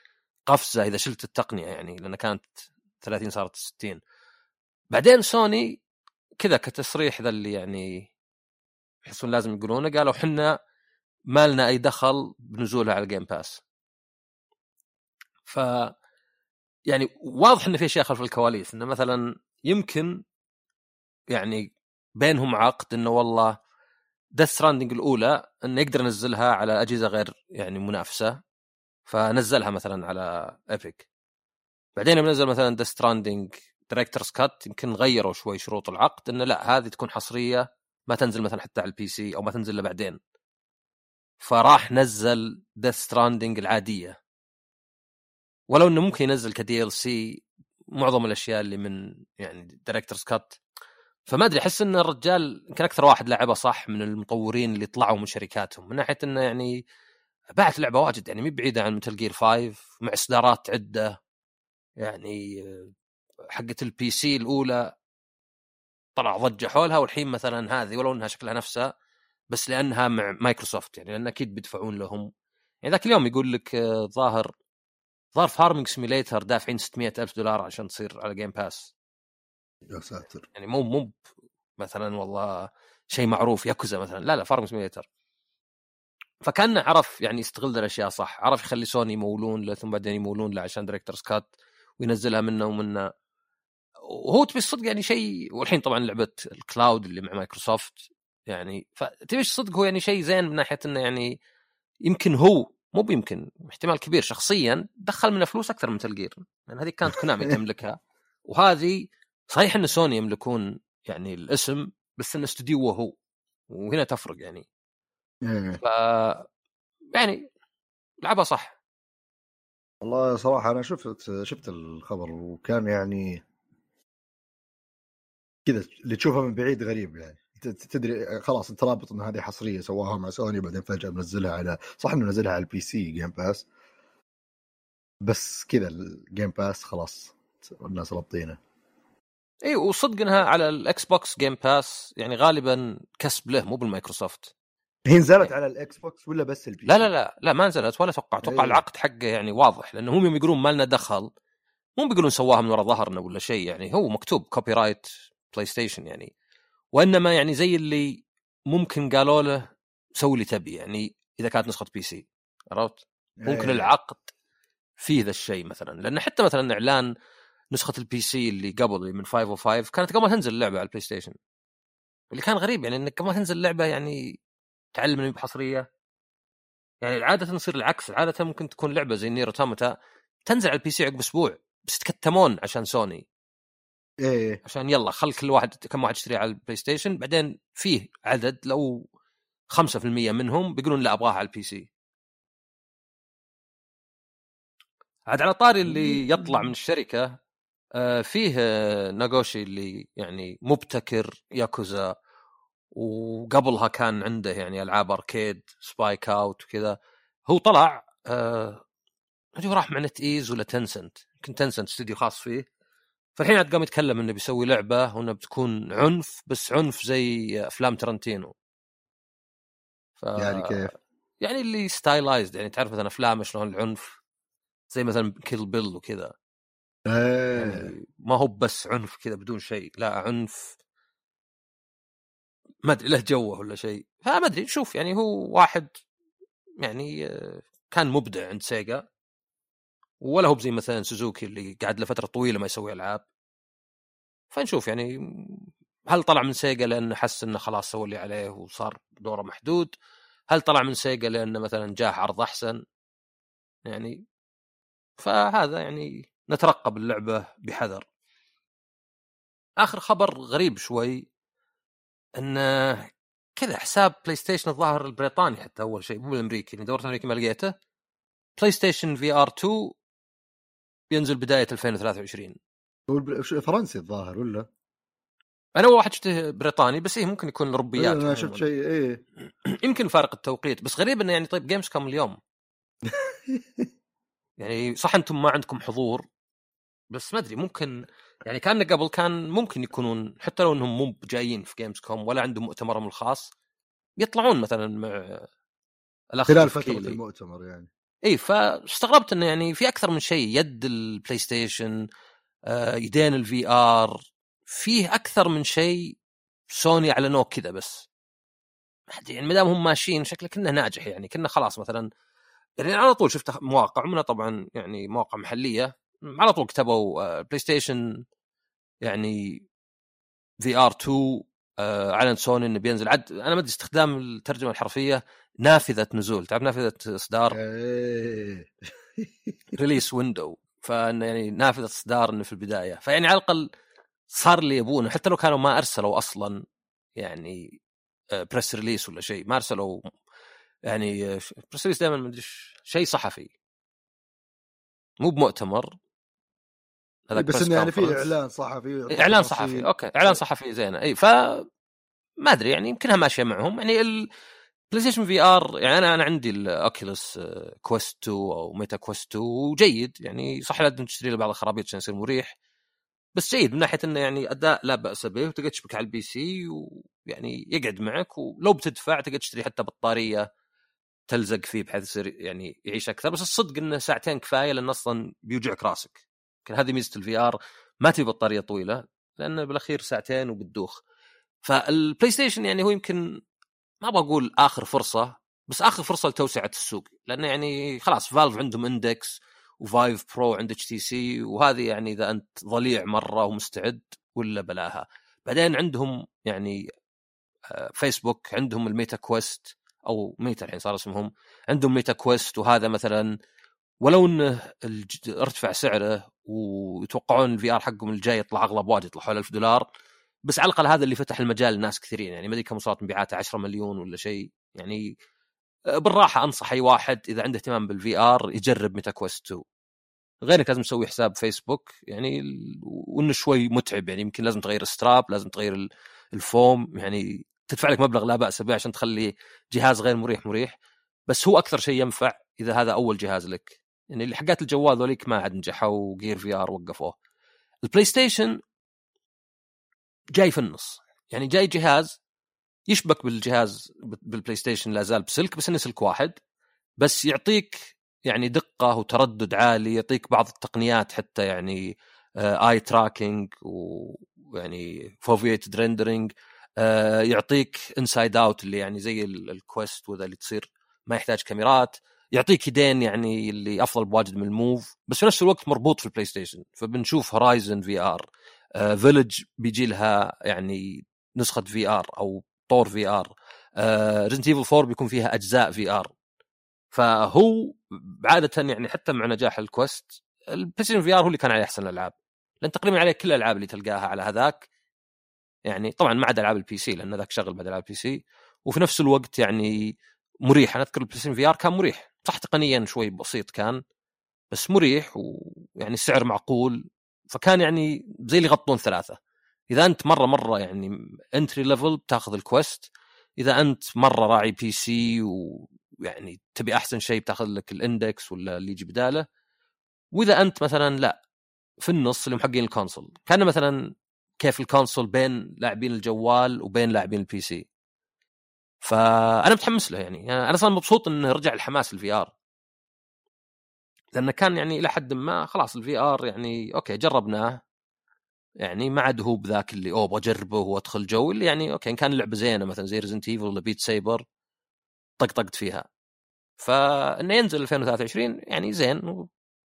قفزة إذا شلت التقنية يعني لأن كانت 30 صارت 60 بعدين سوني كذا كتصريح ذا اللي يعني يحسون لازم يقولونه قالوا حنا ما لنا أي دخل بنزولها على ال Game Pass ف يعني واضح ان في اشياء خلف الكواليس إنه مثلا يمكن يعني بينهم عقد إنه والله Death Stranding الأولى إنه يقدر ينزلها على أجهزة غير يعني منافسة فنزلها مثلا على Epic بعدين لما نزل مثلا Death Stranding director's cut يمكن غيروا شوي شروط العقد إنه لا هذه تكون حصرية ما تنزل مثلا حتى على ال PC أو ما تنزل إلا بعدين. فراح نزل Death Stranding العادية. ولو إنه ممكن ينزل ك DLC معظم الأشياء اللي من يعني director's cut فما أدري أحس إن الرجال يمكن أكثر واحد لعبه صح من المطورين اللي طلعوا من شركاتهم من ناحية إنه يعني باعت لعبة واجد يعني مي بعيدة عن Metal Gear 5 مع إصدارات عدة يعني حقت ال PC الأولى طلع ضجة حولها والحين مثلا هذه ولو إنها شكلها نفسها بس لأنها مع مايكروسوفت يعني لأن أكيد بيدفعون لهم. يعني ذاك اليوم يقول لك آه، ظاهر Farming Simulator دافعين 600 ألف دولار عشان تصير على Game Pass يا ساتر. يعني مو مو مثلا والله شيء معروف ياكوزا مثلا. لا لا Farming Simulator. فكان عرف يعني يستغل الأشياء صح. عرف يخلي سوني يمولون له ثم بعدين يمولون له عشان director's cut وينزلها منه ومنه. وهو تبي الصدق يعني شيء والحين طبعا لعبة ال cloud اللي مع مايكروسوفت يعني فتبي الصدق هو يعني شيء زين من ناحية إنه يعني يمكن هو مو بيمكن احتمال كبير شخصيا دخل منه فلوس أكثر من تلقير لأن هذه كانت كونامي [LAUGHS] تملكها. وهذه صحيح إن سوني يملكون يعني الاسم بس انه استوديوه هو وهنا تفرق يعني. إيه. ف يعني لعبها صح. والله صراحة أنا شفت شفت الخبر وكان يعني كذا اللي تشوفها من بعيد غريب يعني. تدري خلاص انت رابط إن هذه حصرية سواها مع سوني بعدين فجأة منزلها على صح إنه منزلها على ال PC Game Pass بس كذا ال Game Pass خلاص الناس رابطينه. إي وصدق إنها على ال Xbox Game Pass يعني غالبا كسب له مو بالمايكروسوفت. هي نزلت على ال Xbox ولا بس البي لا لا لا لا ما نزلت ولا أتوقع أتوقع إيه. العقد حقه يعني واضح لأنه هم يوم يقولون ما لنا دخل مو بيقولون سواها من وراء ظهرنا ولا شيء يعني هو مكتوب copyright PlayStation يعني. وإنما يعني زي اللي ممكن قالوا له سوي اللي تبي يعني إذا كانت نسخة PC عرفت؟ ممكن إيه. العقد فيه ذا الشيء مثلا لأن حتى مثلا إعلان نسخة ال PC اللي قبل اللي من 505 كانت قبل ما تنزل اللعبة على ال PlayStation اللي كان غريب يعني إنك قبل ما تنزل اللعبة يعني تعلم بحصريه يعني عادة يصير العكس عادة ممكن تكون لعبة زي Nier Automata تنزل على ال PC عقب أسبوع بس تكتمون عشان سوني إيه. عشان يلا خل كل واحد كم واحد يشتري على ال PlayStation بعدين فيه عدد لو 5% منهم بيقولون لا أبغاها على ال PC عاد على طاري اللي يطلع من الشركة آه، فيه آه، ناغوشي اللي يعني مبتكر ياكوزا وقبلها كان عنده يعني ألعاب arcade SpikeOut وكذا. هو طلع آه راح مع NetEase ولا Tencent يمكن Tencent استوديو خاص فيه. فالحين عاد قام يتكلم إنه بيسوي لعبة وانه بتكون عنف بس عنف زي أفلام ترنتينو. ف... يعني كيف؟ يعني اللي stylized يعني تعرف مثلا افلام شلون العنف زي مثلا Kill Bill وكذا. إيه. يعني ما هو بس عنف كذا بدون شيء لا عنف. ما أدري له جوه ولا شيء. فما أدري شوف يعني هو واحد يعني آه، كان مبدع عند Sega. ولا هو بزي مثلا سوزوكي اللي قعد له فتره طويلة ما يسوي ألعاب. فنشوف يعني هل طلع من Sega لأنه حس إنه خلاص سوى اللي عليه وصار دوره محدود؟ هل طلع من Sega لأنه مثلا جاه عرض أحسن؟ يعني فهذا يعني نترقب اللعبة بحذر. آخر خبر غريب شوي إنه كذا حساب PlayStation الظاهر البريطاني حتى أول شيء مو الامريكي دورت الأمريكي ما لقيته. PlayStation VR 2 بينزل بداية 2023 هو فرنسي الظاهر ولا؟ أنا واحد شفته بريطاني بس إيه ممكن يكون إيه، الاوروبيات أنا شفت شيء إيه يمكن فارق التوقيت بس غريب إنه يعني طيب Gamescom اليوم [LAUGHS] يعني صح أنتم ما عندكم حضور بس ما أدري ممكن يعني كان قبل كان ممكن يكونون حتى لو إنهم مو جايين في Gamescom ولا عندهم مؤتمرهم الخاص يطلعون مثلا مع الأخ خلال فترة. المؤتمر يعني اي فاستغربت إنه يعني في أكثر من شيء يد ال PlayStation آه، يدين ال VR فيه أكثر من شيء سوني أعلنوه كذا بس. يعني ما دام هم ماشيين شكله كذا ناجح يعني كذا خلاص مثلا يعني على طول شفت مواقع منها طبعا يعني مواقع محلية على طول كتبوا آه، PlayStation يعني VR 2 آه، اعلن سوني إنه بينزل. عاد أنا ما أدري استخدام الترجمة الحرفية نافذة نزول. تعرف نافذة إصدار؟ [LAUGHS] release window فإنه يعني نافذة إصدار إنه في البداية. فيعني على الأقل صار اللي يبونه. حتى لو كانوا ما أرسلوا أصلا يعني press release ولا شيء ما أرسلوا يعني press release دائما ما أدري شيء صحفي. مو بمؤتمر. هذاك بس إنه يعني في. إعلان صحفي إعلان. صحفي أوكي. إعلان صحفي زينه إي ف ما أدري يعني يمكنها ماشية معهم. يعني ال PlayStation VR يعني أنا أنا عندي ال Oculus Quest 2 أو Meta Quest 2 وجيد. يعني صح لازم تشتري له بعض الخرابيط عشان يصير مريح. بس جيد من ناحية إنه يعني أداء لا بأس به وتقدر تشبك على ال PC ويعني يقعد معك. ولو بتدفع تقدر تشتري حتى بطارية تلزق فيه بحيث يصير يعني يعيش أكثر. بس الصدق إنه ساعتين كفاية لأن أصلا بيوجعك راسك. يمكن هذه ميزة ال VR ما تبي بطارية طويلة لأنه بالأخير ساعتين وبتدوخ. فال PlayStation يعني هو يمكن ما أبغى أقول آخر فرصة بس آخر فرصة لتوسعة السوق. لأنه يعني خلاص Valve عندهم Index و Vive Pro عند HTC وهذه يعني إذا أنت ضليع مرة ومستعد ولا بلاها. بعدين عندهم يعني آه، فيسبوك عندهم ال Meta Quest أو Meta الحين صار اسمهم. عندهم Meta Quest وهذا مثلا ولو انه ارتفع سعره ويتوقعون ال VR حقهم الجاي يطلع أغلب واجد يطلع حول 1000 دولار. بس على الأقل هذا اللي فتح المجال لناس كثيرين. يعني ما أدري كم وصلت مبيعاته 10 مليون ولا شيء. يعني آه، بالراحة أنصح أي واحد إذا عنده اهتمام بال VR يجرب Meta Quest 2 غير انك لازم تسوي حساب فيسبوك يعني وإنه شوي متعب. يعني يمكن لازم تغير strap لازم تغير ال- الفوم يعني تدفع لك مبلغ لا بأس به عشان تخلي جهاز غير مريح مريح. بس هو أكثر شيء ينفع إذا هذا أول جهاز لك. يعني اللي حقات الجوال ذوليك ما عاد نجحوا و Gear VR وقفوه. ال PlayStation جاي في النص. يعني جاي جهاز يشبك بالجهاز بال PlayStation لا زال بسلك بس إنه سلك واحد. بس يعطيك يعني دقة وتردد عالي يعطيك بعض التقنيات حتى يعني eye tracking ويعني foveated rendering يعطيك inside out اللي يعني زي ال- ال Quest وذا اللي تصير. ما يحتاج كاميرات. يعطيك يدين يعني اللي أفضل بواجد من ال Move بس في نفس الوقت مربوط في ال PlayStation فبنشوف Horizon VR Village بيجي لها يعني نسخة VR أو طور VR Resident Evil 4 بيكون فيها أجزاء VR فهو عادة يعني حتى مع نجاح ال Quest ال PlayStation VR هو اللي كان عليه أحسن الألعاب. لأن تقريبا عليه كل الألعاب اللي تلقاها على هذاك. يعني طبعا ما عدا ألعاب ال PC لأن ذاك شغل بعد ألعاب ال PC وفي نفس الوقت يعني مريح. أنا أذكر ال PlayStation VR كان مريح. صح تقنيا شوي بسيط كان بس مريح ويعني السعر معقول فكان يعني زي اللي يغطون ثلاثة. إذا أنت مرة مرة يعني entry level بتاخذ ال Quest إذا أنت مرة راعي PC ويعني تبي أحسن شيء بتاخذ لك ال Index ولا اللي يجي بداله. وإذا أنت مثلا لا في النص اللي محقين ال console كان مثلا كيف ال console بين لاعبين الجوال وبين لاعبين ال PC فأنا متحمس له يعني. أنا أصلا مبسوط إنه رجع الحماس ال VR لأنه كان يعني إلى حد ما خلاص ال VR يعني okay جربناه. يعني ما عاد هو بذاك اللي اوه أبغى أجربه وأدخل جو اللي يعني okay إن كان لعبة زينة مثلا زي Resident Evil ولا Beat Saber طقطقت فيها. فإنه ينزل 2023 يعني زين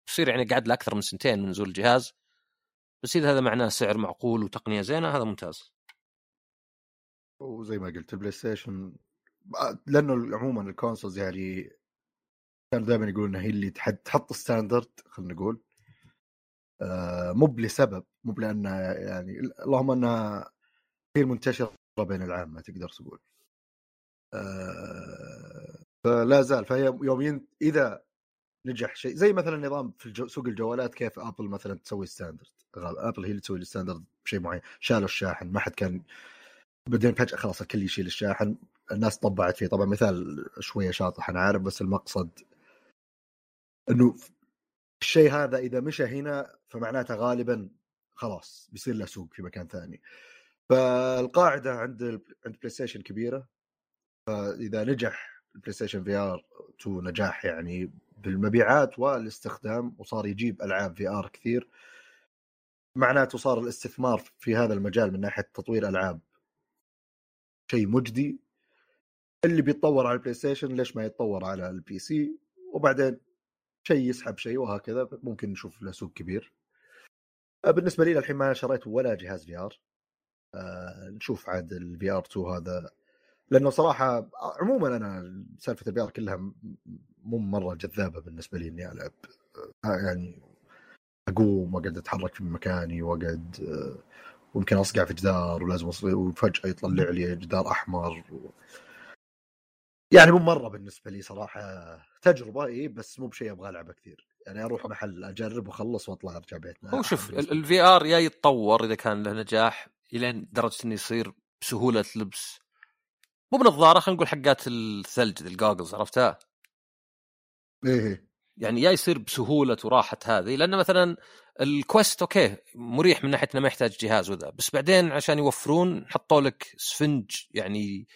ويصير يعني قعد له أكثر من سنتين من نزول الجهاز. بس إذا هذا معناه سعر معقول وتقنية زينة هذا ممتاز. وزي ما قلت ال PlayStation لأنه عموما ال consoles يعني كانوا دائما يقولون إنها هي اللي تحط standard خلينا نقول. آه مو لسبب مو لأن يعني اللهم إنها هي المنتشره بين العامه تقدر تقول. آه فلا زال فهي يوم إذا نجح شيء زي مثلا نظام في الجو سوق الجوالات كيف Apple مثلا تسوي standard Apple هي اللي تسوي ال standard بشيء معين شالوا الشاحن ما حد كان بعدين فجأة خلاص الكل يشيل الشاحن. الناس طبعت فيه. طبعا مثال شوية شاطح أنا عارف بس المقصد إنه الشيء هذا إذا مشى هنا فمعناته غالبا خلاص بيصير له سوق في مكان ثاني. فالقاعدة عند عند PlayStation كبيرة. فإذا نجح ال PlayStation VR 2 نجاح يعني بالمبيعات والاستخدام وصار يجيب ألعاب VR كثير معناته صار الاستثمار في هذا المجال من ناحية تطوير ألعاب شيء مجدي اللي بيتطور على ال PlayStation ليش ما يتطور على ال PC وبعدين شيء يسحب شيء وهكذا ممكن نشوف له سوق كبير. آه، بالنسبة لي الحين ما شريت ولا جهاز VR آه نشوف عاد ال VR 2 هذا. لأنه صراحة عموما أنا سالفة ال VR كلها مو مرة جذابة بالنسبة لي إني ألعب. آه يعني أقوم وأقعد أتحرك في مكاني وأقعد آه ويمكن أصقع في جدار ولازم أصغر وفجأة يطلع لي جدار أحمر و... يعني مو مرة بالنسبة لي صراحة تجربة اي بس مو بشيء أبغى ألعبه كثير. يعني أروح محل أجرب وأخلص وأطلع أرجع بيتنا. هو شوف ال VR يا يتطور إذا كان له نجاح إلين درجة إنه يصير بسهولة لبس. مو بنظاره خلينا نقول حقات الثلج ال goggles عرفتها؟ إيه. يعني يا يصير بسهولة وراحة هذه لأن مثلا ال Quest okay مريح من ناحية إنه ما يحتاج جهاز وذا بس بعدين عشان يوفرون حطوا لك سفنج يعني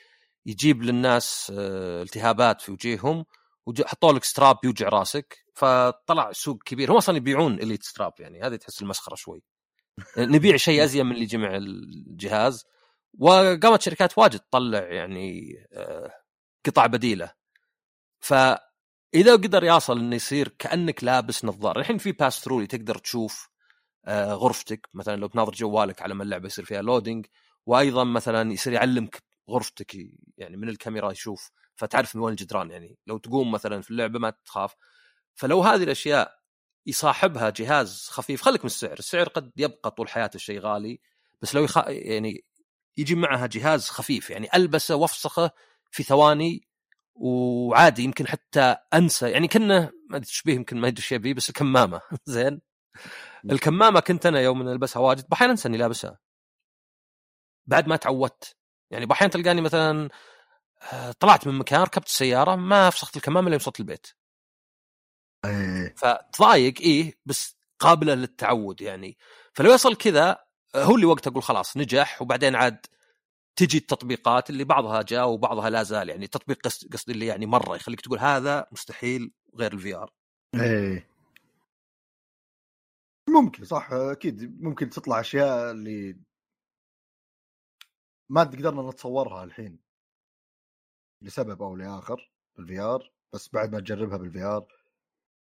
يجيب للناس آه، التهابات في وجيههم وحطوا لك strap يوجع راسك فطلع سوق كبير. هم أصلا يبيعون Elite Strap يعني هذه تحس المسخرة شوي. [LAUGHS] نبيع شيء أزين من اللي مع الجهاز وقامت شركات واجد تطلع يعني آه، قطع بديلة. فاذا قدر يصل إنه يصير كأنك لابس نظارة الحين في pass through تقدر تشوف آه، غرفتك مثلا لو تناظر جوالك على ما اللعبة يصير فيها loading وأيضا مثلا يصير يعلمك غرفتك يعني من الكاميرا يشوف فتعرف من وين الجدران يعني لو تقوم مثلا في اللعبة ما تخاف. فلو هذه الأشياء يصاحبها جهاز خفيف خليك من السعر السعر قد يبقى طول حياته شيء غالي بس لو يخ... يعني يجي معها جهاز خفيف يعني ألبسه وافسخه في ثواني وعادي يمكن حتى أنسى. يعني كنا ما أدري تشبيه يمكن ما ادري إيش يبي بس الكمامة. [LAUGHS] زين. الكمامة كنت أنا يوم ألبسها واجد بحين أنسى إني لابسها. بعد ما تعودت. يعني بحين تلقاني مثلا آه، طلعت من مكان ركبت السيارة ما فسخت الكمامة إلا وصلت البيت. إيه. فتضايق إيه بس قابلة للتعود يعني. فلو يصل كذا آه، هو اللي وقت أقول خلاص نجح وبعدين عاد تجي التطبيقات اللي بعضها جاء وبعضها لا زال يعني تطبيق قصدي اللي يعني مرة يخليك تقول هذا مستحيل غير ال VR إيه. ممكن صح أكيد. ممكن تطلع أشياء اللي ما قدرنا نتصورها الحين لسبب أو لآخر بال VR بس بعد ما تجربها بال VR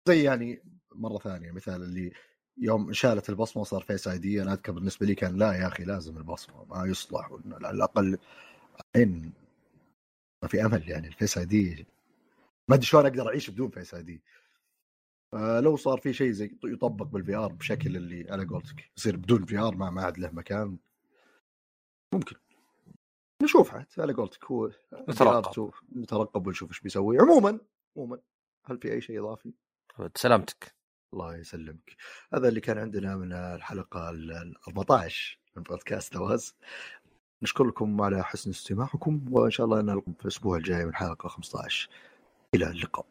زي يعني مرة ثانية مثال اللي يوم انشالت البصمة وصار Face ID أنا أذكر بالنسبة لي كان لا يا أخي لازم البصمة ما يصلح. على الأقل الحين ما في أمل يعني ال Face ID ما أدري شلون أقدر أعيش بدون Face ID لو صار في شيء زي يطبق بال VR بشكل اللي أنا قلتك يصير بدون VR ما ما عاد له مكان. ممكن. نشوف عاد على قولتك هو نترقب. نترقب ونشوف إيش بيسوي. عموما عموما هل في أي شيء إضافي؟ سلامتك. الله يسلمك. هذا اللي كان عندنا من الحلقة ال 14 من بودكاست نواز. نشكر لكم على حسن استماعكم وإن شاء الله نلقاكم في الأسبوع الجاي من حلقة 15 إلى اللقاء.